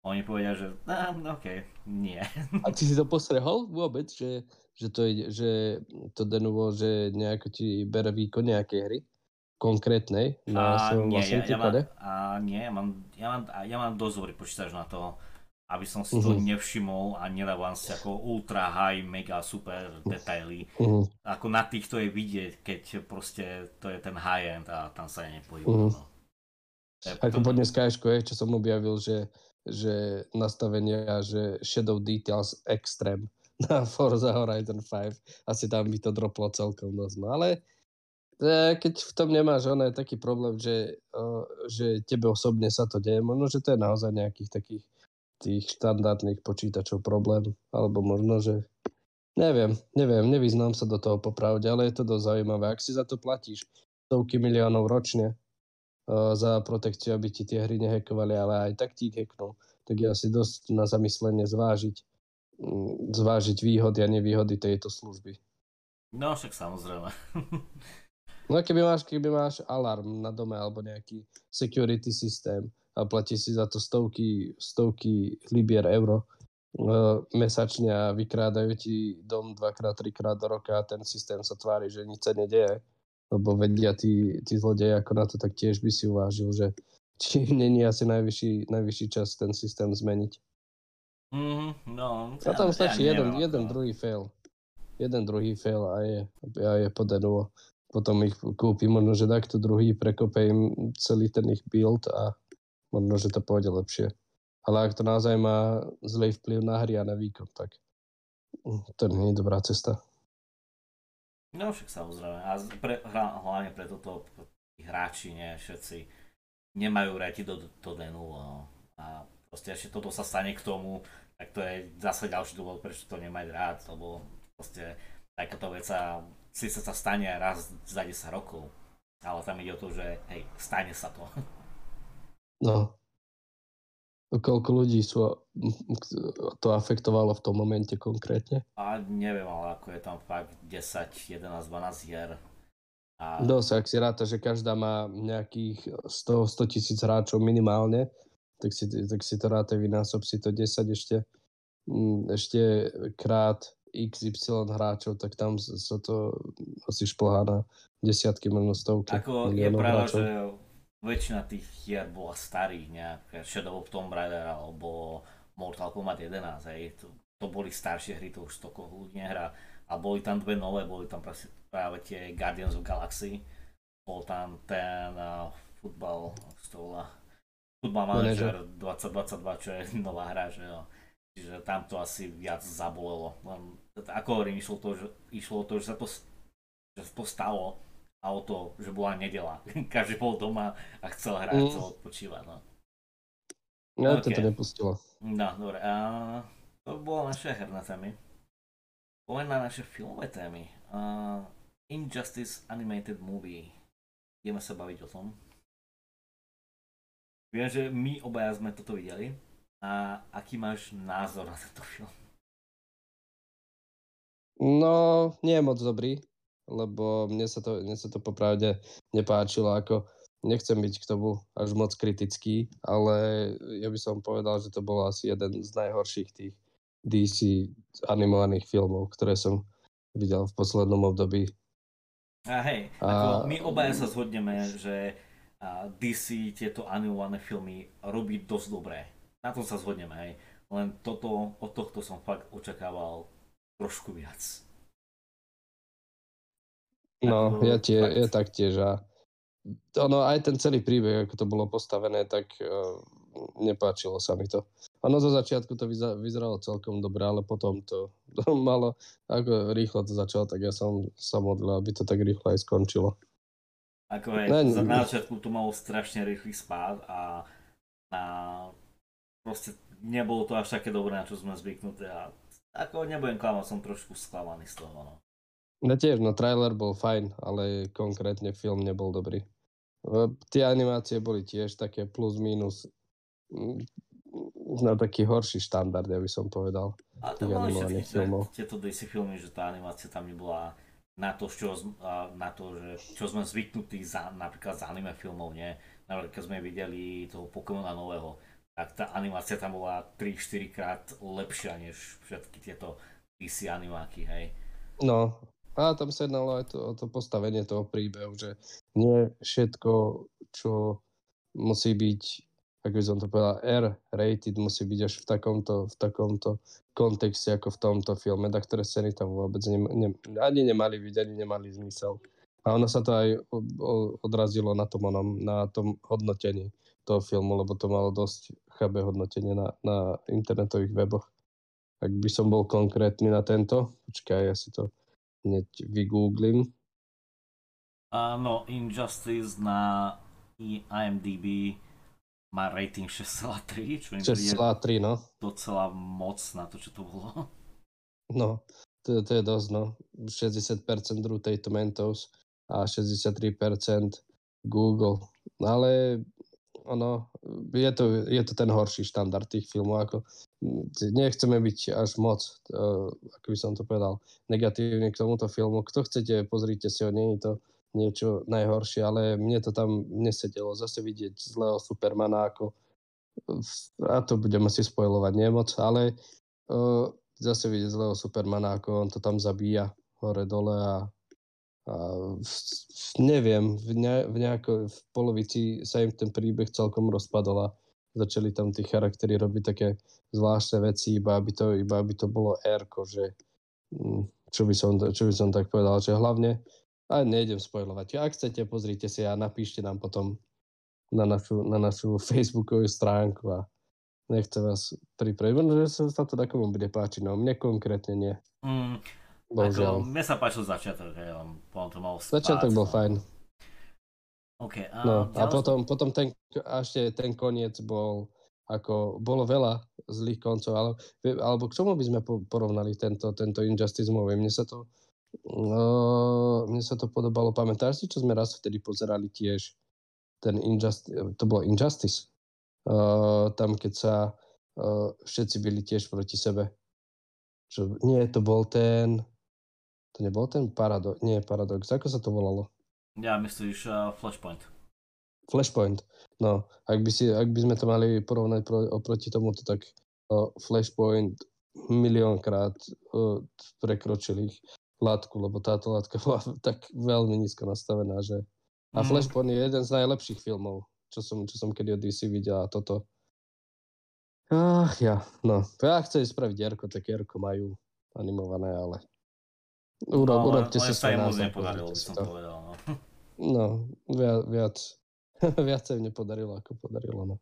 Oni povedia, že nah, no okej, nie. A ty si to postrehol vôbec, že, že, to, ide, že to Denuvo, že nejako ti bere výkon nejakej hry? Konkrétnej? Na a svojom nie, vlastnom ja, ja, mám, a nie, ja mám, ja mám, ja mám dosť dobrý počítač na to, aby som si to Mhm. nevšimol a nedávam si ako ultra high, mega super detaily. Mhm. Ako na týchto je vidieť, keď proste to je ten high end a tam sa Mhm. No. To je Ako potom- po dneska čo som objavil, že, že nastavenia, že Shadow Details Extreme na Forza Horizon 5, asi tam by to droplo celkom dosť. No ale keď v tom nemáš ono je taký problém, že, že tebe osobne sa to deje, možno, že to je naozaj nejakých takých tých štandardných počítačov problém, alebo možno, že neviem, neviem, nevyznám sa do toho popravde, ale je to dosť zaujímavé. Ak si za to platíš stovky miliónov ročne, za protekciu, aby ti tie hry nehekovali, ale aj tak ti hacknú, tak je asi dosť na zamyslenie zvážiť, mm, zvážiť výhody a nevýhody tejto služby. No však samozrejme. No keby máš, keby máš alarm na dome alebo nejaký security systém a platí si za to stovky, stovky libier euro uh, mesačne a vykrádajú ti dom dvakrát, trikrát do roka a ten systém sa tvári, že nič sa nedieje, lebo vedia tí, tí zlodeji ako na to, tak tiež by si uvážil, že či není asi najvyšší, najvyšší čas ten systém zmeniť. Mhm, no, A tam ja- stačí ja jeden, neviem, jeden ako- druhý fail. Jeden druhý fail a je, a je podarulo. Potom ich kúpi, možno, že takto druhý prekope im celý ten ich build a možno, že to pôjde lepšie. Ale ak to naozaj má zlý vplyv na hry a na výkon, tak to nie je dobrá cesta. No však samozrejme. A pre, hlavne pre toto tí hráči, nie, všetci nemajú rati do, do Denu. No. A proste ešte toto sa stane k tomu, tak to je zase ďalší dôvod, prečo to nemať rád, lebo proste takáto vec sa, síce sa stane aj raz za 10 rokov, ale tam ide o to, že hej, stane sa to. No. Koľko ľudí sú, to afektovalo v tom momente konkrétne? A neviem, ale ako je tam fakt 10, 11, 12 hier. A Dosť, ak si ráta, že každá má nejakých 100, 100 tisíc hráčov minimálne, tak si, tak si to ráta, vynásob si to 10 ešte, mm, ešte krát XY hráčov, tak tam sa to asi šplhá na desiatky, možno stovky Ako je pravda, hráčov. že väčšina tých hier bola starých, nejaké Shadow of Tomb Raider alebo Mortal Kombat 11, hej. To, to boli staršie hry, to už toľko ľudí nehrá. A boli tam dve nové, boli tam práve, tie Guardians of Galaxy, bol tam ten uh, futbal, ako sa to volá, Football Manager 2022, čo je nová hra, že jo. Čiže tam to asi viac zabolelo. Len, ako hovorím, išlo to, že, išlo to, že sa to, že to stalo a o to, že bola nedela. Každý bol doma a chcel hrať, Mm. chcel odpočívať. No. Ja OK. to nepustilo. no, dobre. A to bolo naše herné témy. Poďme na naše filmové témy. Uh, Injustice Animated Movie. Ideme sa baviť o tom. Viem, že my obaja sme toto videli. A aký máš názor na tento film? No, nie je moc dobrý, lebo mne sa to, mne sa to popravde nepáčilo, ako nechcem byť k tomu až moc kritický, ale ja by som povedal, že to bol asi jeden z najhorších tých DC animovaných filmov, ktoré som videl v poslednom období. A hej, A- ako my obaja sa zhodneme, že DC tieto animované filmy robí dosť dobré. Na tom sa zhodneme, hej. Len toto, od tohto som fakt očakával trošku viac. No, Ako ja, tie, fakt. ja taktiež a ono, aj ten celý príbeh, ako to bolo postavené, tak uh, nepáčilo sa mi to. Ono zo začiatku to vyzeralo celkom dobre, ale potom to, to malo, ako rýchlo to začalo, tak ja som sa modlil, aby to tak rýchlo aj skončilo. Ako hej, Ne, na začiatku to malo strašne rýchly spád a, a proste nebolo to až také dobré, na čo sme zvyknuté a ako nebudem klamať, som trošku sklamaný z toho, no. No tiež, no trailer bol fajn, ale konkrétne film nebol dobrý. E, Tie animácie boli tiež také plus minus na taký horší štandard, ja by som povedal. Ale to animovaných všetky filmov. tieto DC filmy, že tá animácia tam nebola na to, čo, a na to že čo sme zvyknutí za, napríklad z anime filmov, nie? Napríklad keď sme videli toho Pokémona nového, tak tá animácia tam bola 3-4 krát lepšia než všetky tieto DC animáky, hej. No, a tam sa jednalo aj to, o to postavenie toho príbehu, že nie všetko, čo musí byť, ako by som to povedal, R-rated, musí byť až v takomto, v takomto kontexte ako v tomto filme, tak ktoré scény tam vôbec ne, ne, ani nemali byť, ani nemali zmysel. A ono sa to aj odrazilo na tom, na tom hodnotení toho filmu, lebo to malo dosť chabé hodnotenie na, na internetových weboch. Ak by som bol konkrétny na tento, počkaj, ja si to hneď vygooglím. Áno, Injustice na IMDb má rating 6,3, čo príde 6,3, no. docela moc na to, čo to bolo. No, to, to je dosť, no. 60% Rotten Tomatoes a 63% Google. No ale ono, je to, je to ten horší štandard tých filmov, ako nechceme byť až moc, uh, ako by som to povedal, negatívne k tomuto filmu. Kto chcete, pozrite si ho, nie je to niečo najhoršie, ale mne to tam nesedelo. Zase vidieť zlého Supermana ako a to budem asi spojovať nemoc, ale uh, zase vidieť zlého Supermana, ako on to tam zabíja hore-dole a, a neviem, v, ne, v, nejako, v polovici sa im ten príbeh celkom rozpadol a začali tam tí charaktery robiť také zvláštne veci, iba aby to, iba aby to bolo r že mm, čo by, som, čo by som tak povedal, že hlavne a nejdem spojovať. Ak chcete, pozrite si a napíšte nám potom na našu, na našu facebookovú stránku a nechcem vás pripraviť. Že sa to takomu bude páčiť, no mne konkrétne nie. Mm, Bohužiaľ. ako, mne sa páčil začiatok, hej, on potom to mal spáť. Začiatok bol no. fajn. OK, a, No a potom, potom ten, a ešte ten koniec bol, ako, bolo veľa zlých koncov, ale, alebo k čomu by sme po- porovnali tento, tento Injustice movie? Mne sa to, uh, mne sa to podobalo, pamätáš si, čo sme raz vtedy pozerali tiež, ten Injustice, to bolo Injustice, uh, tam keď sa uh, všetci byli tiež proti sebe. Čo, nie, to bol ten, to nebol ten Paradox, nie Paradox, ako sa to volalo? Ja myslíš uh, Flashpoint. Flashpoint. No, ak by, si, ak by sme to mali porovnať pro, oproti tomuto, tak uh, Flashpoint miliónkrát uh, prekročil ich látku, lebo táto látka bola tak veľmi nízko nastavená, že... A Mm. Flashpoint je jeden z najlepších filmov, čo som, čo som kedy od DC videl a toto... Ach ja, no. Ja chcem spraviť Jarko, tak Jarko majú animované, ale... Uro, No, urobte si sa moc nepodarilo, by som to. povedal. No. No, viac, viac, viac sa im nepodarilo, ako podarilo, no.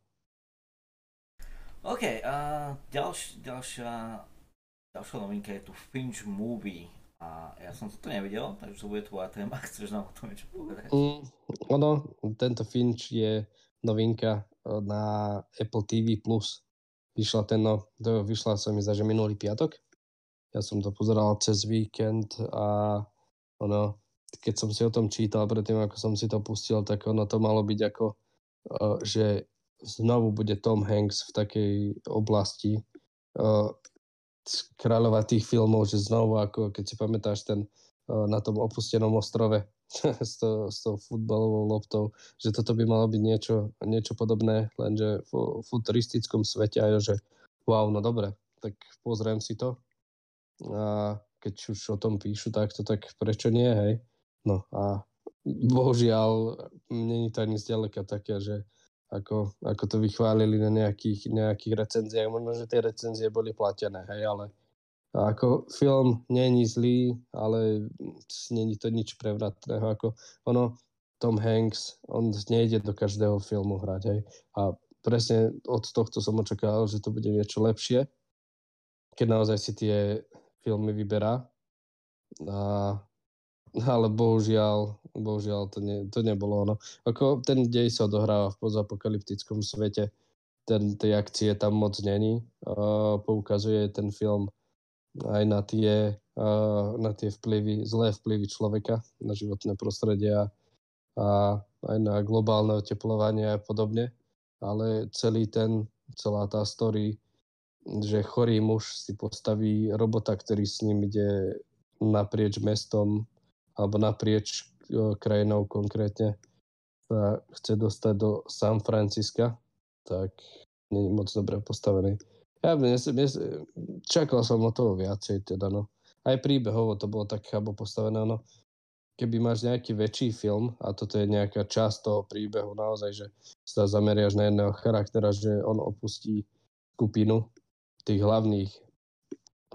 OK, a ďalš, ďalšia, ďalšia novinka je tu Finch Movie. A ja som toto nevidel, takže to bude tvoja téma, chceš nám o tom niečo povedať? Mm, ono, tento Finch je novinka eh, na Apple TV+. Vyšla ten, no, to vyšla sa mi zdá, že minulý piatok. Ja som to pozeral cez víkend a ono, keď som si o tom čítal predtým, ako som si to pustil, tak ono to malo byť ako, eh, že znovu bude Tom Hanks v takej oblasti z kráľova tých filmov, že znovu, ako keď si pamätáš ten eh, na tom opustenom ostrove s, to, s tou futbalovou loptou, že toto by malo byť niečo, niečo podobné, lenže v futuristickom svete a ja, že wow, no dobre, tak pozriem si to a keď už o tom píšu takto, tak prečo nie, hej? No a bohužiaľ, není to ani zďaleka také, že ako, ako to vychválili na nejakých, nejakých recenziách, možno, že tie recenzie boli platené, hej, ale ako film není zlý, ale není to nič prevratného. Ako ono, Tom Hanks, on nejde do každého filmu hrať, hej. A presne od tohto som očakával, že to bude niečo lepšie, keď naozaj si tie filmy vyberá. A ale bohužiaľ, bohužiaľ to, ne, to nebolo ono. Ako ten dej sa odohráva v pozapokalyptickom svete, ten, tej akcie tam moc není. Uh, poukazuje ten film aj na tie, uh, na tie vplyvy, zlé vplyvy človeka na životné prostredie a, a aj na globálne oteplovanie a podobne. Ale celý ten, celá tá story, že chorý muž si postaví robota, ktorý s ním ide naprieč mestom alebo naprieč krajinou konkrétne sa chce dostať do San Francisca, tak je moc dobre postavený. Ja mnes, mnes, čakal som o toho viacej, teda no. Aj príbehovo to bolo tak chabo postavené, no. Keby máš nejaký väčší film, a toto je nejaká časť toho príbehu naozaj, že sa zameriaš na jedného charaktera, že on opustí skupinu tých hlavných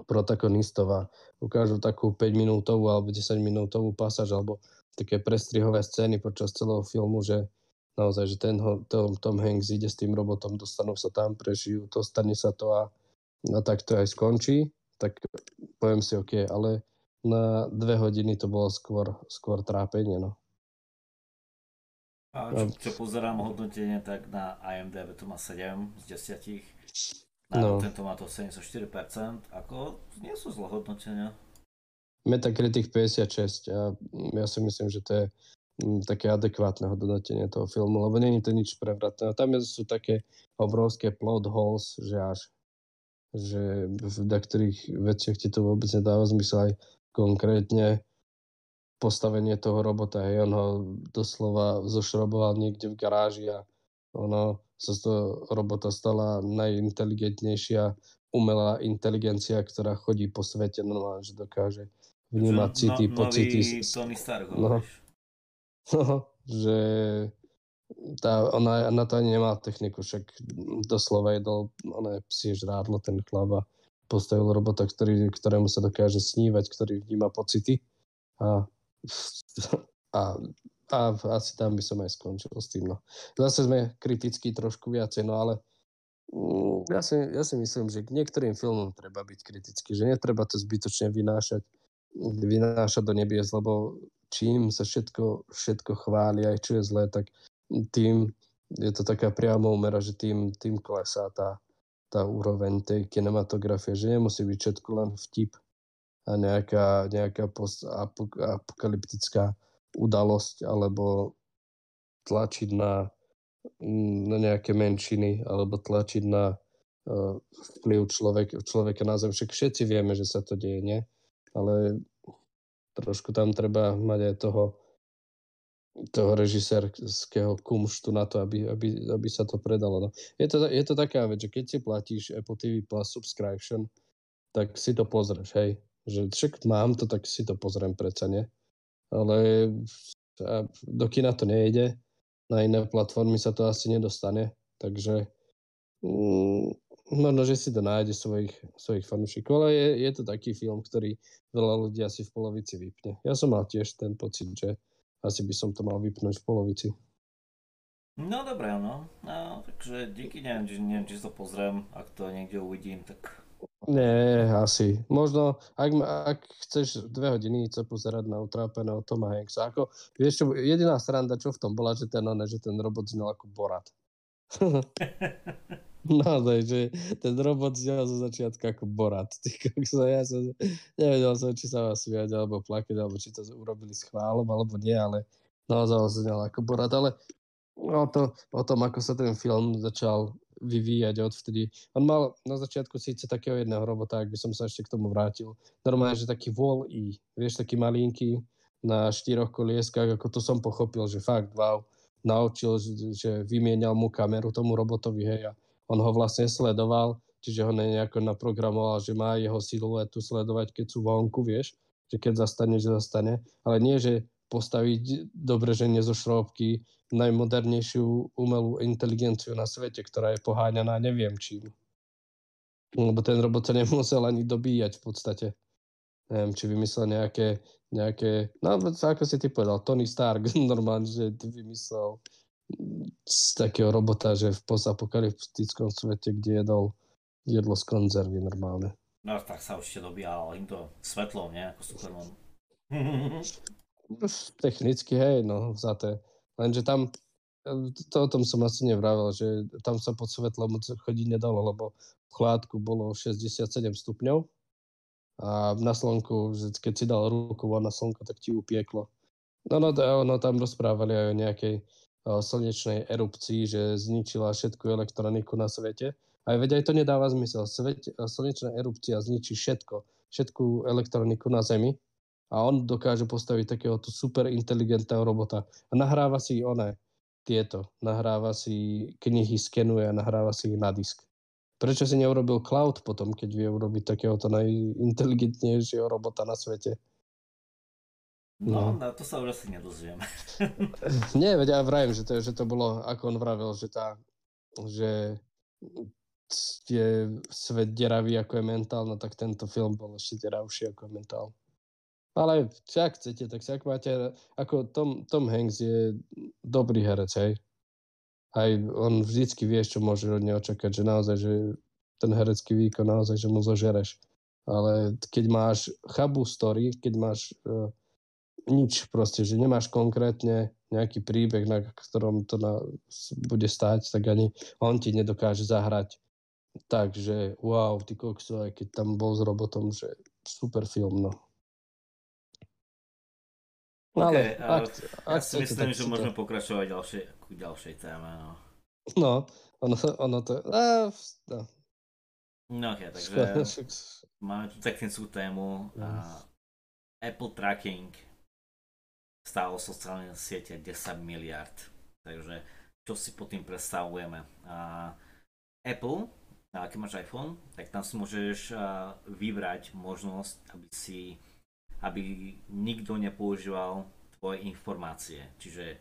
protagonistov a ukážu takú 5 minútovú alebo 10 minútovú pasáž alebo také prestrihové scény počas celého filmu, že naozaj, že ten Tom, Tom Hanks ide s tým robotom, dostanú sa tam, prežijú to, stane sa to a, a tak to aj skončí, tak poviem si OK, ale na dve hodiny to bolo skôr, skôr trápenie, no. A čo, čo pozerám hodnotenie, tak na IMDb to má 7 z 10. No. tento má to 74%, ako nie sú zlohodnotenia. Metacritic 56 a ja si myslím, že to je mm, také adekvátne hodnotenie toho filmu, lebo není to nič prevratné. A tam sú také obrovské plot holes, že až že v niektorých veciach ti to vôbec nedáva zmysel aj konkrétne postavenie toho robota. Hej, on ho doslova zošroboval niekde v garáži a ono sa toho robota stala najinteligentnejšia umelá inteligencia, ktorá chodí po svete normálne, že dokáže vnímať no, city, no, pocity. Tony Stark, no, no, že tá, ona na to ani nemá techniku, však doslova jedol oné psie žrádlo ten chlap a postavil robota, ktorý, ktorému sa dokáže snívať, ktorý vníma pocity a, a a asi tam by som aj skončil s tým. No. Zase sme kritickí trošku viacej, no ale mm, ja, si, ja si myslím, že k niektorým filmom treba byť kritický, že netreba to zbytočne vynášať, vynášať do nebies, lebo čím sa všetko, všetko chváli, aj čo je zlé, tak tým je to taká priama úmera, že tým, tým klesá tá, tá úroveň tej kinematografie, že nemusí byť všetko len vtip a nejaká, nejaká post-apokalyptická udalosť alebo tlačiť na, na nejaké menšiny alebo tlačiť na uh, vplyv človek, človeka na zem. Však všetci vieme, že sa to deje, nie? Ale trošku tam treba mať aj toho, toho režisérského kumštu na to, aby, aby, aby sa to predalo. No. Je, to, je to taká vec, že keď si platíš Apple TV Plus subscription, tak si to pozrieš, hej. Že však mám to, tak si to pozriem predsa, nie? Ale do kina to nejde, na iné platformy sa to asi nedostane, takže mm, možno, že si to nájde svojich, svojich fanúšikov, ale je, je to taký film, ktorý veľa ľudí asi v polovici vypne. Ja som mal tiež ten pocit, že asi by som to mal vypnúť v polovici. No dobré, no. no takže díky, neviem, neviem, či to pozriem, ak to niekde uvidím, tak nie, asi. Možno, ak, ak chceš dve hodiny sa pozerať na utrápeného Toma Hanksa. Ako, vieš čo, jediná sranda, čo v tom bola, že ten, one, že ten robot znel ako Borat. Naozaj, že ten robot znel zo začiatka ako Borat. Ja som, nevedel som, či sa vás smiať, alebo plakať, alebo či to urobili schválom, alebo nie, ale naozaj znel ako Borat. Ale o, to, o tom, ako sa ten film začal vyvíjať odvtedy. On mal na začiatku síce takého jedného robota, ak by som sa ešte k tomu vrátil. Normálne, že taký wall e vieš, taký malinký na štyroch kolieskách, ako to som pochopil, že fakt, wow, naučil, že vymienial mu kameru tomu robotovi, hej, a on ho vlastne sledoval, čiže ho nejako naprogramoval, že má jeho siluetu sledovať, keď sú vonku, vieš, že keď zastane, že zastane, ale nie, že postaviť dobre ženie zo šrobky, najmodernejšiu umelú inteligenciu na svete, ktorá je poháňaná neviem čím. Lebo ten robot sa nemusel ani dobíjať v podstate. Neviem, či vymyslel nejaké, nejaké, no ako si ty povedal, Tony Stark normálne, že vymyslel z takého robota, že v postapokalyptickom svete, kde jedol jedlo z konzervy normálne. No tak sa ešte dobíjal im to svetlom, nie? Ako Superman. Technicky, hej, no, vzaté. Lenže tam, to o tom som asi nevravel, že tam sa pod svetlom chodiť nedalo, lebo v chládku bolo 67 stupňov a na slnku, keď si dal ruku na slnko, tak ti upieklo. No, no, no tam rozprávali aj o nejakej slnečnej erupcii, že zničila všetku elektroniku na svete. Aj veď aj to nedáva zmysel. Svet, slnečná erupcia zničí všetko, všetku elektroniku na Zemi a on dokáže postaviť takéhoto super inteligentného robota a nahráva si oné tieto, nahráva si knihy, skenuje a nahráva si ich na disk. Prečo si neurobil cloud potom, keď vie urobiť takéhoto najinteligentnejšieho robota na svete? No, no, to sa už asi nedozviem. Nie, veď ja vrajem, že to, že to bolo, ako on vravel, že tá, že je svet deravý ako je mentál, no tak tento film bol ešte deravší ako je mentál. Ale ak chcete, tak si ak máte, ako Tom, Tom Hanks je dobrý herec, hej. Aj on vždycky vie, čo môže od neho čakať, že naozaj, že ten herecký výkon naozaj, že mu zožereš. Ale keď máš chabú story, keď máš uh, nič proste, že nemáš konkrétne nejaký príbeh, na ktorom to na, bude stáť, tak ani on ti nedokáže zahrať. Takže wow, ty kokso, aj keď tam bol s robotom, že super film, no. No okay, ale ak, ja ak si myslím, že môžeme pokračovať ďalšej, k ďalšej téme. No, no ono, ono to... A, no. no okay, takže máme tu technickú tému. No. Apple Tracking stálo sociálne siete 10 miliard. Takže čo si pod tým predstavujeme? A Apple, a keď máš iPhone, tak tam si môžeš vybrať možnosť, aby si aby nikto nepoužíval tvoje informácie. Čiže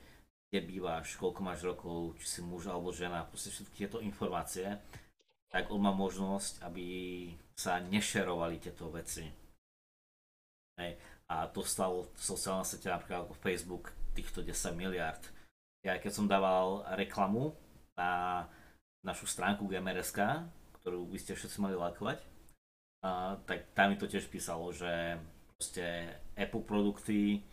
kde bývaš, koľko máš rokov, či si muž alebo žena, proste všetky tieto informácie, tak on má možnosť, aby sa nešerovali tieto veci. Hej a to stalo sociálna siete napríklad ako Facebook týchto 10 miliard. Ja keď som dával reklamu na našu stránku GMRSK, ktorú by ste všetci mali lajkovať, a, tak tam mi to tiež písalo, že proste Apple produkty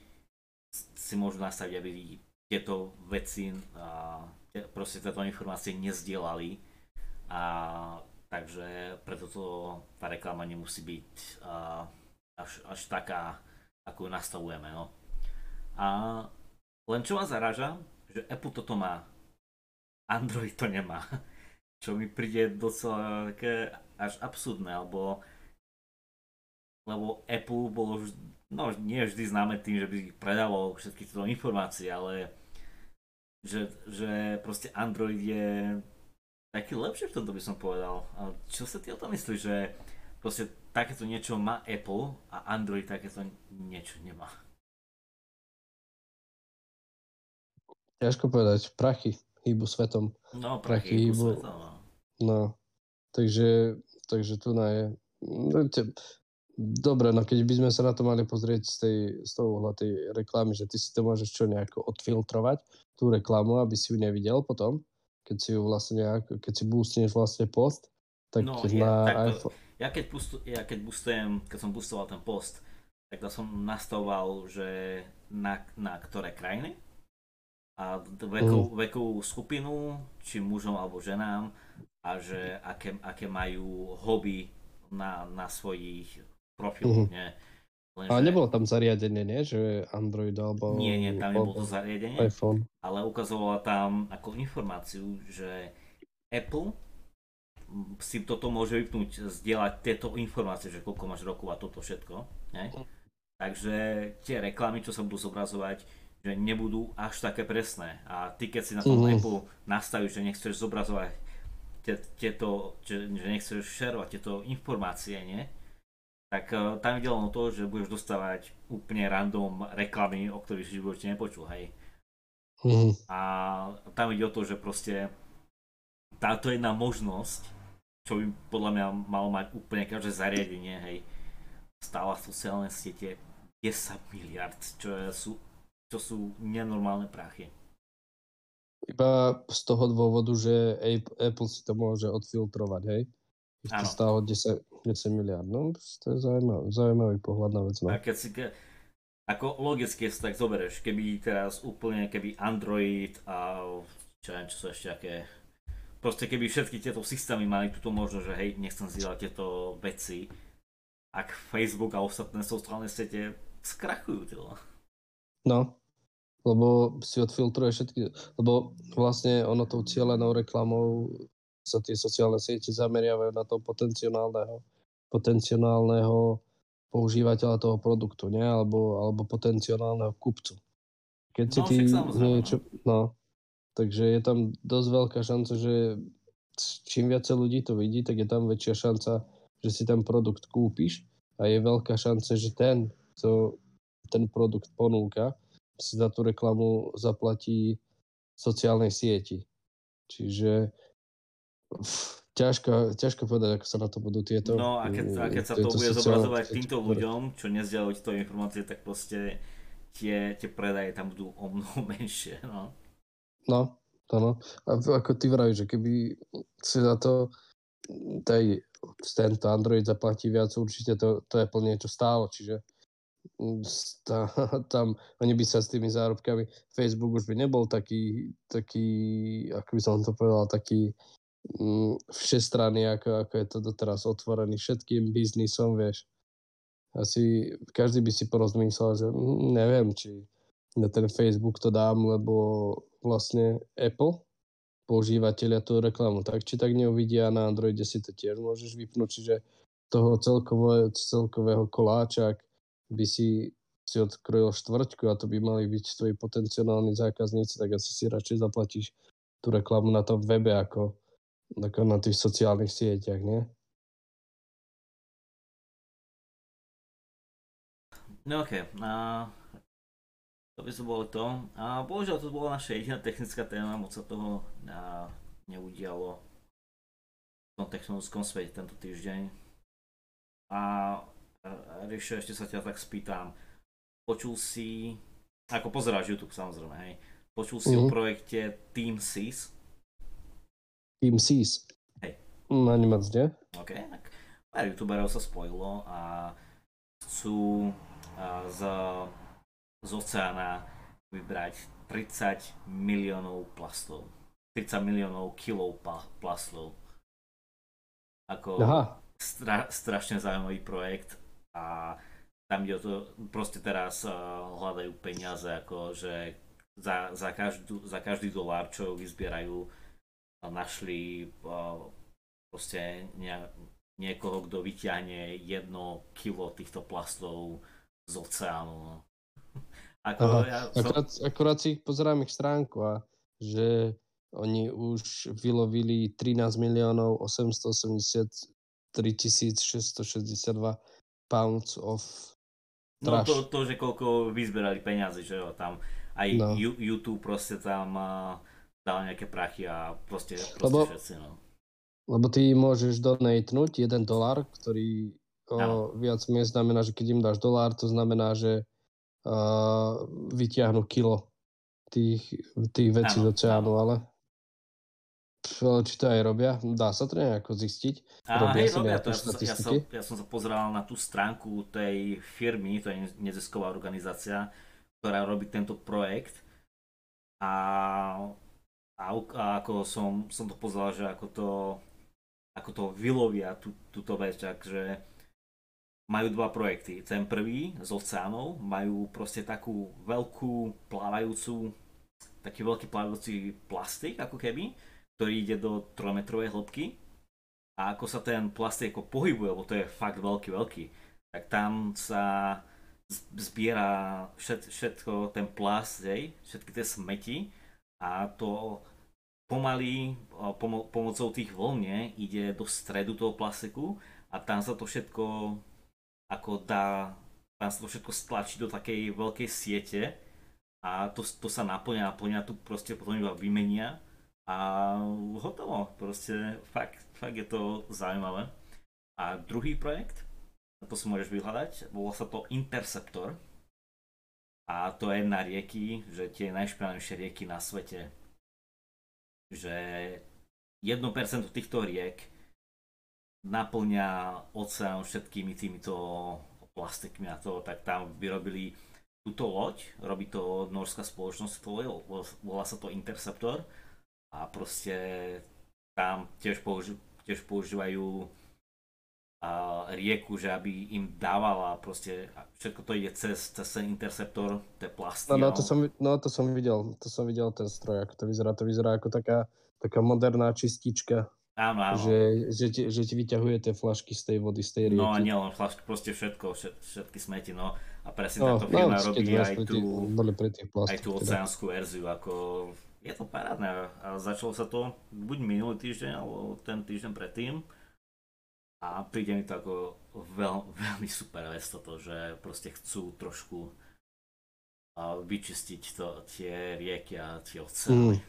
si môžu nastaviť, aby tieto veci, a, proste tieto informácie nezdielali a takže preto to, tá reklama nemusí byť a, až, až taká ako ju nastavujeme. No. A len čo ma zaraža, že Apple toto má, Android to nemá. Čo mi príde docela také až absurdné, alebo lebo Apple bolo vždy, no nie vždy známe tým, že by predával všetky tieto informácie, ale že, že proste Android je taký lepšie v tomto by som povedal. A čo sa ty o tom myslíš, že proste takéto niečo má Apple a Android takéto niečo nemá. Ťažko povedať, prachy hýbu svetom. No, prachy, prachy hýbu, hýbu svetom, no. no. Takže, takže tu na je... Dobre, no keď by sme sa na to mali pozrieť z, tej, z toho tej reklamy, že ty si to môžeš čo nejako odfiltrovať, tú reklamu, aby si ju nevidel potom, keď si ju vlastne nejak, keď si boostneš vlastne post, tak no, na iPhone... Ja keď, pustu, ja keď boostujem, keď som boostoval ten post, tak to som nastavoval, že na, na ktoré krajiny a vekovú, mm. vekovú skupinu, či mužom alebo ženám a že aké, aké majú hobby na, na svojich profiloch, mm. nie? Lenže... Ale nebolo tam zariadenie, nie? Že Android alebo... Nie, nie, tam nebolo to zariadenie. iPhone. Ale ukazovala tam ako informáciu, že Apple si toto môže vypnúť, zdieľať tieto informácie, že koľko máš rokov a toto všetko. Ne? Takže tie reklamy, čo sa budú zobrazovať, že nebudú až také presné. A ty keď si na tom mm. Apple nastavíš, že nechceš zobrazovať tieto, že, že nechceš šerovať tieto informácie, nie? Tak uh, tam ide len o to, že budeš dostávať úplne random reklamy, o ktorých si živote nepočul, hej. Mm. A tam ide o to, že proste táto jedna možnosť čo by podľa mňa malo mať úplne každé zariadenie, hej, stála sociálne siete 10 miliard, čo sú, čo sú nenormálne prachy. Iba z toho dôvodu, že Apple si to môže odfiltrovať, hej? To stálo 10, 10 miliard. No, to je zaujímavý, zaujímavý pohľad na vec. No. A keď si, ke, ako logicky si tak zoberieš, keby teraz úplne, keby Android a čo neviem, čo sú ešte aké proste keby všetky tieto systémy mali túto možnosť, že hej, nechcem zdieľať tieto veci, ak Facebook a ostatné sociálne siete skrachujú teda. No, lebo si odfiltruje všetky, lebo vlastne ono tou cieľenou reklamou sa tie sociálne siete zameriavajú na toho potenciálneho, potenciálneho používateľa toho produktu, nie? Alebo, alebo potenciálneho kupcu. Keď si no, ty niečo... No. Takže je tam dosť veľká šanca, že čím viacej ľudí to vidí, tak je tam väčšia šanca, že si ten produkt kúpiš a je veľká šanca, že ten, kto ten produkt ponúka, si za tú reklamu zaplatí sociálnej sieti. Čiže ťažko, ťažko povedať, ako sa na to budú tieto... No a keď, a keď sa to bude zobrazovať týmto ľuďom, čo nezdielajú tieto informácie, tak proste tie, tie predaje tam budú o mnoho menšie. No, no áno. A ako ty vravíš, že keby si za to tej, tento Android zaplatí viac, určite to, to je plne niečo stálo, čiže tá, tam oni by sa s tými zárobkami, Facebook už by nebol taký, taký, ako by som to povedal, taký mm, všestranný, ako, ako je to doteraz otvorený všetkým biznisom, vieš. Asi každý by si porozmyslel, že mm, neviem, či na ten Facebook to dám, lebo vlastne Apple, používateľia tú reklamu, tak či tak neuvidia na Androide si to tiež môžeš vypnúť, čiže toho celkového, celkového koláča, ak by si si odkrojil štvrťku a to by mali byť tvoji potenciálni zákazníci, tak asi si radšej zaplatíš tú reklamu na tom webe ako ako na tých sociálnych sieťach, nie? No okay. a to by to bolo to. A bohužiaľ to bola naša jediná technická téma, moc sa toho a, neudialo v tom technologickom svete tento týždeň. A Ríšo, ešte sa ťa tak spýtam, počul si, ako pozeráš YouTube samozrejme, hej, počul si mm-hmm. o projekte Team SIS? Team Seas. Hej. Ani moc nie. OK, tak pár youtuberov sa spojilo a chcú z, z oceána vybrať 30 miliónov plastov. 30 miliónov kilov plastov. Ako Aha. Stra, strašne zaujímavý projekt a tam kde to proste teraz uh, hľadajú peniaze, ako že za, za, každú, za každý dolár, čo vyzbierajú, našli proste niekoho, kto vyťahne jedno kilo týchto plastov z oceánu. No. Ako, ja som... akurát, akurát si pozerám ich stránku a že oni už vylovili 13 miliónov 883 662 pounds of trash. No to, to, že koľko vyzberali peniazy, že jo, tam aj no. YouTube proste tam dal nejaké prachy a proste, proste lebo, všetci, no. Lebo ty môžeš donatnúť 1 dolár, ktorý o, viac menej znamená, že keď im dáš dolár, to znamená, že uh, vyťahnú kilo tých, tých vecí do oceánu, ale či to aj robia? Dá sa to nejako zistiť? A robia hej, robia to. Ja som, ja, som, ja som sa pozeral na tú stránku tej firmy, to je nezisková organizácia, ktorá robí tento projekt a a, a ako som, som to pozeral, že ako to, ako to vylovia tú, túto vec, takže majú dva projekty. Ten prvý z oceánov majú proste takú veľkú plávajúcu, taký veľký plávajúci plastik ako keby, ktorý ide do 3 metrovej hĺbky a ako sa ten plastik pohybuje, lebo to je fakt veľký, veľký, tak tam sa zbiera všet, všetko, ten plast, hej, všetky tie smeti a to pomaly pomo- pomocou tých vlne ide do stredu toho plastiku a tam sa to všetko ako dá, tam sa to všetko stlačí do takej veľkej siete a to, to sa naplňa, naplňa, tu proste potom iba vymenia a hotovo, proste fakt, fakt je to zaujímavé. A druhý projekt, to si môžeš vyhľadať, volá sa to Interceptor a to je na rieky, že tie najšpinavejšie rieky na svete. Že 1% týchto riek naplňa oceán všetkými týmito plastikmi a to, tak tam vyrobili túto loď, robí to norská spoločnosť, volá sa to Interceptor a proste tam tiež, použi- tiež používajú rieku, že aby im dávala proste, všetko to ide cez, cez ten interceptor, tie plasty. No, no, to som, no to som videl, to som videl ten stroj, ako to vyzerá, to vyzerá ako taká, taká moderná čistička. Áno, áno. Že, že, ti, že ti vyťahuje tie flašky z tej vody, z tej rieky. No a nielen flašky, proste všetko, všetky smeti, no. A presne no, táto firma no, robí aj tú, pri tých aj tú teda. oceánskú verziu, ako je to parádne. A začalo sa to buď minulý týždeň, alebo ten týždeň predtým a príde mi to ako veľ, veľmi super vec toto, že proste chcú trošku vyčistiť to, tie rieky a tie oceány. Mm.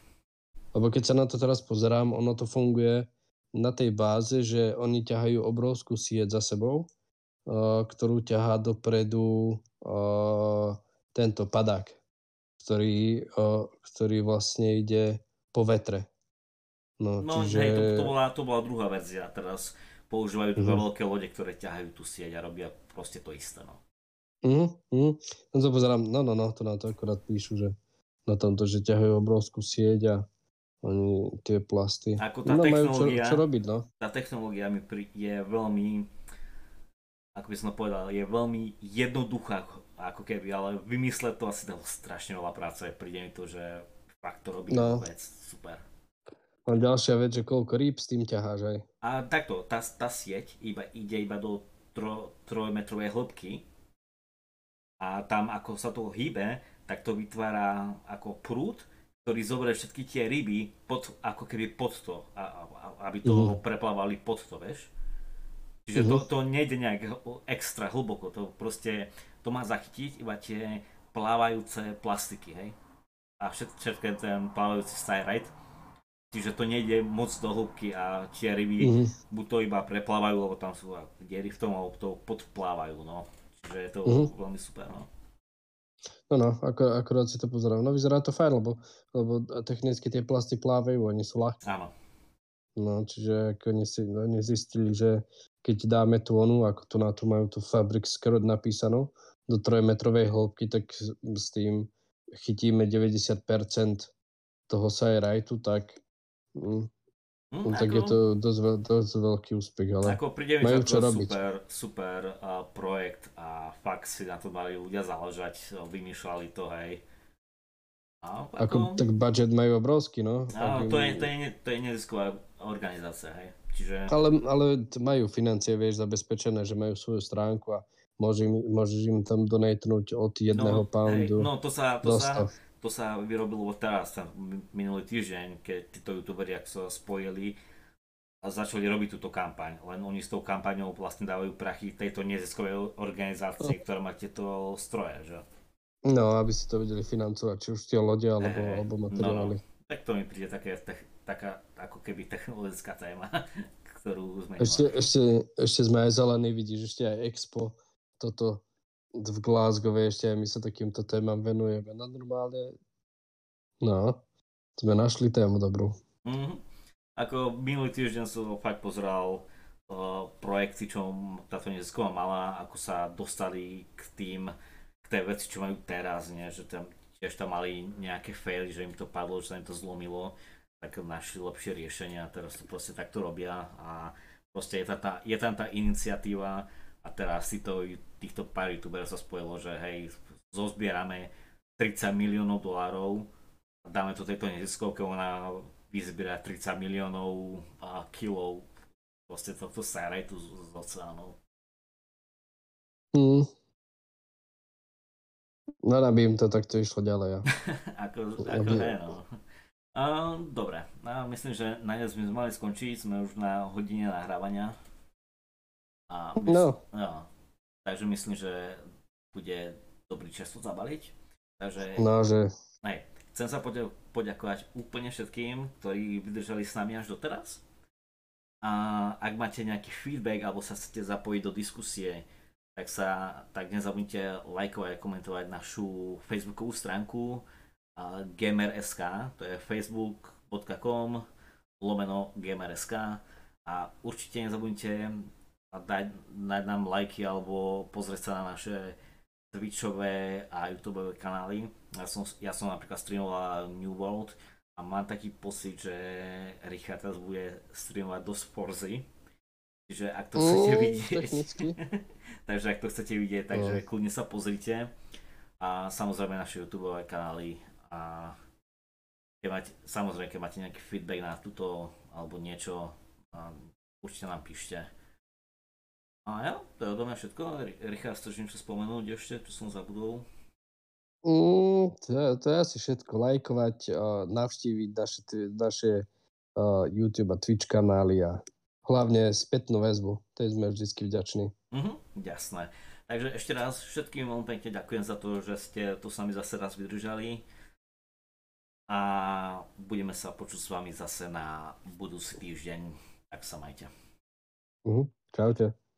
Lebo keď sa na to teraz pozerám, ono to funguje na tej báze, že oni ťahajú obrovskú sieť za sebou, uh, ktorú ťahá dopredu uh, tento padák, ktorý, uh, ktorý vlastne ide po vetre. No, no čiže... hej, to, to, bola, to bola druhá verzia. Teraz používajú mm-hmm. veľké lode, ktoré ťahajú tú sieť a robia proste to isté. No. Mhm, mhm. No to pozerám, no, no, no, to na to akorát píšu, že na tomto, že ťahajú obrovskú sieť a oni tie plasty. Ako tá no, technológia, čo, čo robiť, no. Tá technológia mi pri, je veľmi, ako by som povedal, je veľmi jednoduchá, ako keby, ale vymysleť to asi dalo strašne veľa práce. Príde mi to, že fakt to robí no. vec super. A ďalšia vec, že koľko rýb s tým ťaháš aj. A takto, tá, tá sieť iba, ide iba do tro, trojmetrovej hĺbky a tam ako sa to hýbe, tak to vytvára ako prúd, ktorý zoberie všetky tie ryby pod, ako keby pod to, a, a, aby to uh-huh. preplávali pod to, vieš. Čiže uh-huh. to, to nejde nejak extra hlboko, to proste, to má zachytiť iba tie plávajúce plastiky, hej. A všetko, všetko ten plávajúci styrite Čiže to nejde moc do hĺbky a tie ryby mm-hmm. buď to iba preplávajú, lebo tam sú diery v tom, alebo to podplávajú, no. Čiže je to mm-hmm. veľmi super, no. No no, ako, akorát si to pozerám. No vyzerá to fajn, lebo, lebo technicky tie plasty plávajú, oni sú ľahké. Áno. No, čiže ako oni, si, oni zistili, že keď dáme tú onu, ako tu na to majú tú Fabric Skirt napísanú, do trojmetrovej hĺbky, tak s tým chytíme 90% toho sajrajtu, tak Mm. Mm, tak ako, je to dosť, dosť veľký úspech, ale ako príde mi majú čo robiť. super, super uh, projekt a fakt si na to mali ľudia záležať, vymýšľali to, hej. A, ako, ako, tak budget majú obrovský, no. A, to, je, to, je, to je nezisková organizácia, hej. Čiže... Ale, ale majú financie, vieš, zabezpečené, že majú svoju stránku a môžeš im, môžeš im tam donatnúť od jedného no, poundu. Hej, no to sa, to sa, to sa vyrobilo teraz, minulý týždeň, keď títo youtuberi sa spojili a začali robiť túto kampaň. Len oni s tou kampaňou vlastne dávajú prachy tejto neziskovej organizácii, no. ktorá má tieto stroje, že? No, aby si to vedeli financovať, či už tie lode, alebo, hey, alebo materiály. No, no. Tak to mi príde také, te, taká ako keby technologická téma, ktorú sme ešte, ešte, ešte sme aj zelení, vidíš, ešte aj Expo, toto v Glasgow ešte aj my sa takýmto témam venujeme. No normálne, no, sme našli tému dobrú. Mm-hmm. Ako minulý týždeň som fakt pozeral uh, projekty, čo táto nezisková mala, ako sa dostali k tým, k tej veci, čo majú teraz, nie? že tam tiež tam mali nejaké faily, že im to padlo, že sa im to zlomilo, tak našli lepšie riešenia teraz to proste takto robia a proste je, tá, tá, je tam tá iniciatíva a teraz si to týchto pár youtuberov sa spojilo, že hej, zozbierame 30 miliónov dolárov a dáme to tejto neziskovke, ona vyzbiera 30 miliónov a kilov proste tohto tu z, z oceánov. Mm. No by im to takto išlo ďalej. Ja. ako, ako hej, no. A, dobre, a myslím, že na dnes sme mali skončiť, sme už na hodine nahrávania. A mysl- no. no. Takže myslím, že bude dobrý čas to zabaliť. Takže... No, že... Hej, chcem sa poďa- poďakovať úplne všetkým, ktorí vydržali s nami až doteraz. A ak máte nejaký feedback alebo sa chcete zapojiť do diskusie, tak sa tak nezabudnite lajkovať a komentovať našu facebookovú stránku gamer.sk, to je facebook.com lomeno gamer.sk a určite nezabudnite a dať, dať nám lajky alebo pozrieť sa na naše Twitchové a YouTubeové kanály. Ja som, ja som napríklad streamoval New World a mám taký pocit, že Richard teraz bude streamovať do Sporzy. Čiže ak to chcete Mm, vidieť, takže ak to chcete vidieť, takže kľudne sa pozrite. A samozrejme naše YouTube kanály a keď máte, samozrejme, keď máte nejaký feedback na túto alebo niečo, určite nám píšte. A ja, to je odo mňa všetko. Ri- Richard, chceš niečo spomenúť ešte, čo som zabudol? Mm, to, to je asi všetko. Lajkovať, uh, navštíviť naše, naše uh, YouTube a Twitch kanály a hlavne spätnú väzbu. Tej sme vždy vďační. Mhm, jasné. Takže ešte raz všetkým veľmi pekne ďakujem za to, že ste tu s nami zase raz vydržali. A budeme sa počuť s vami zase na budúci týždeň. Tak sa majte. Mhm. Čaute.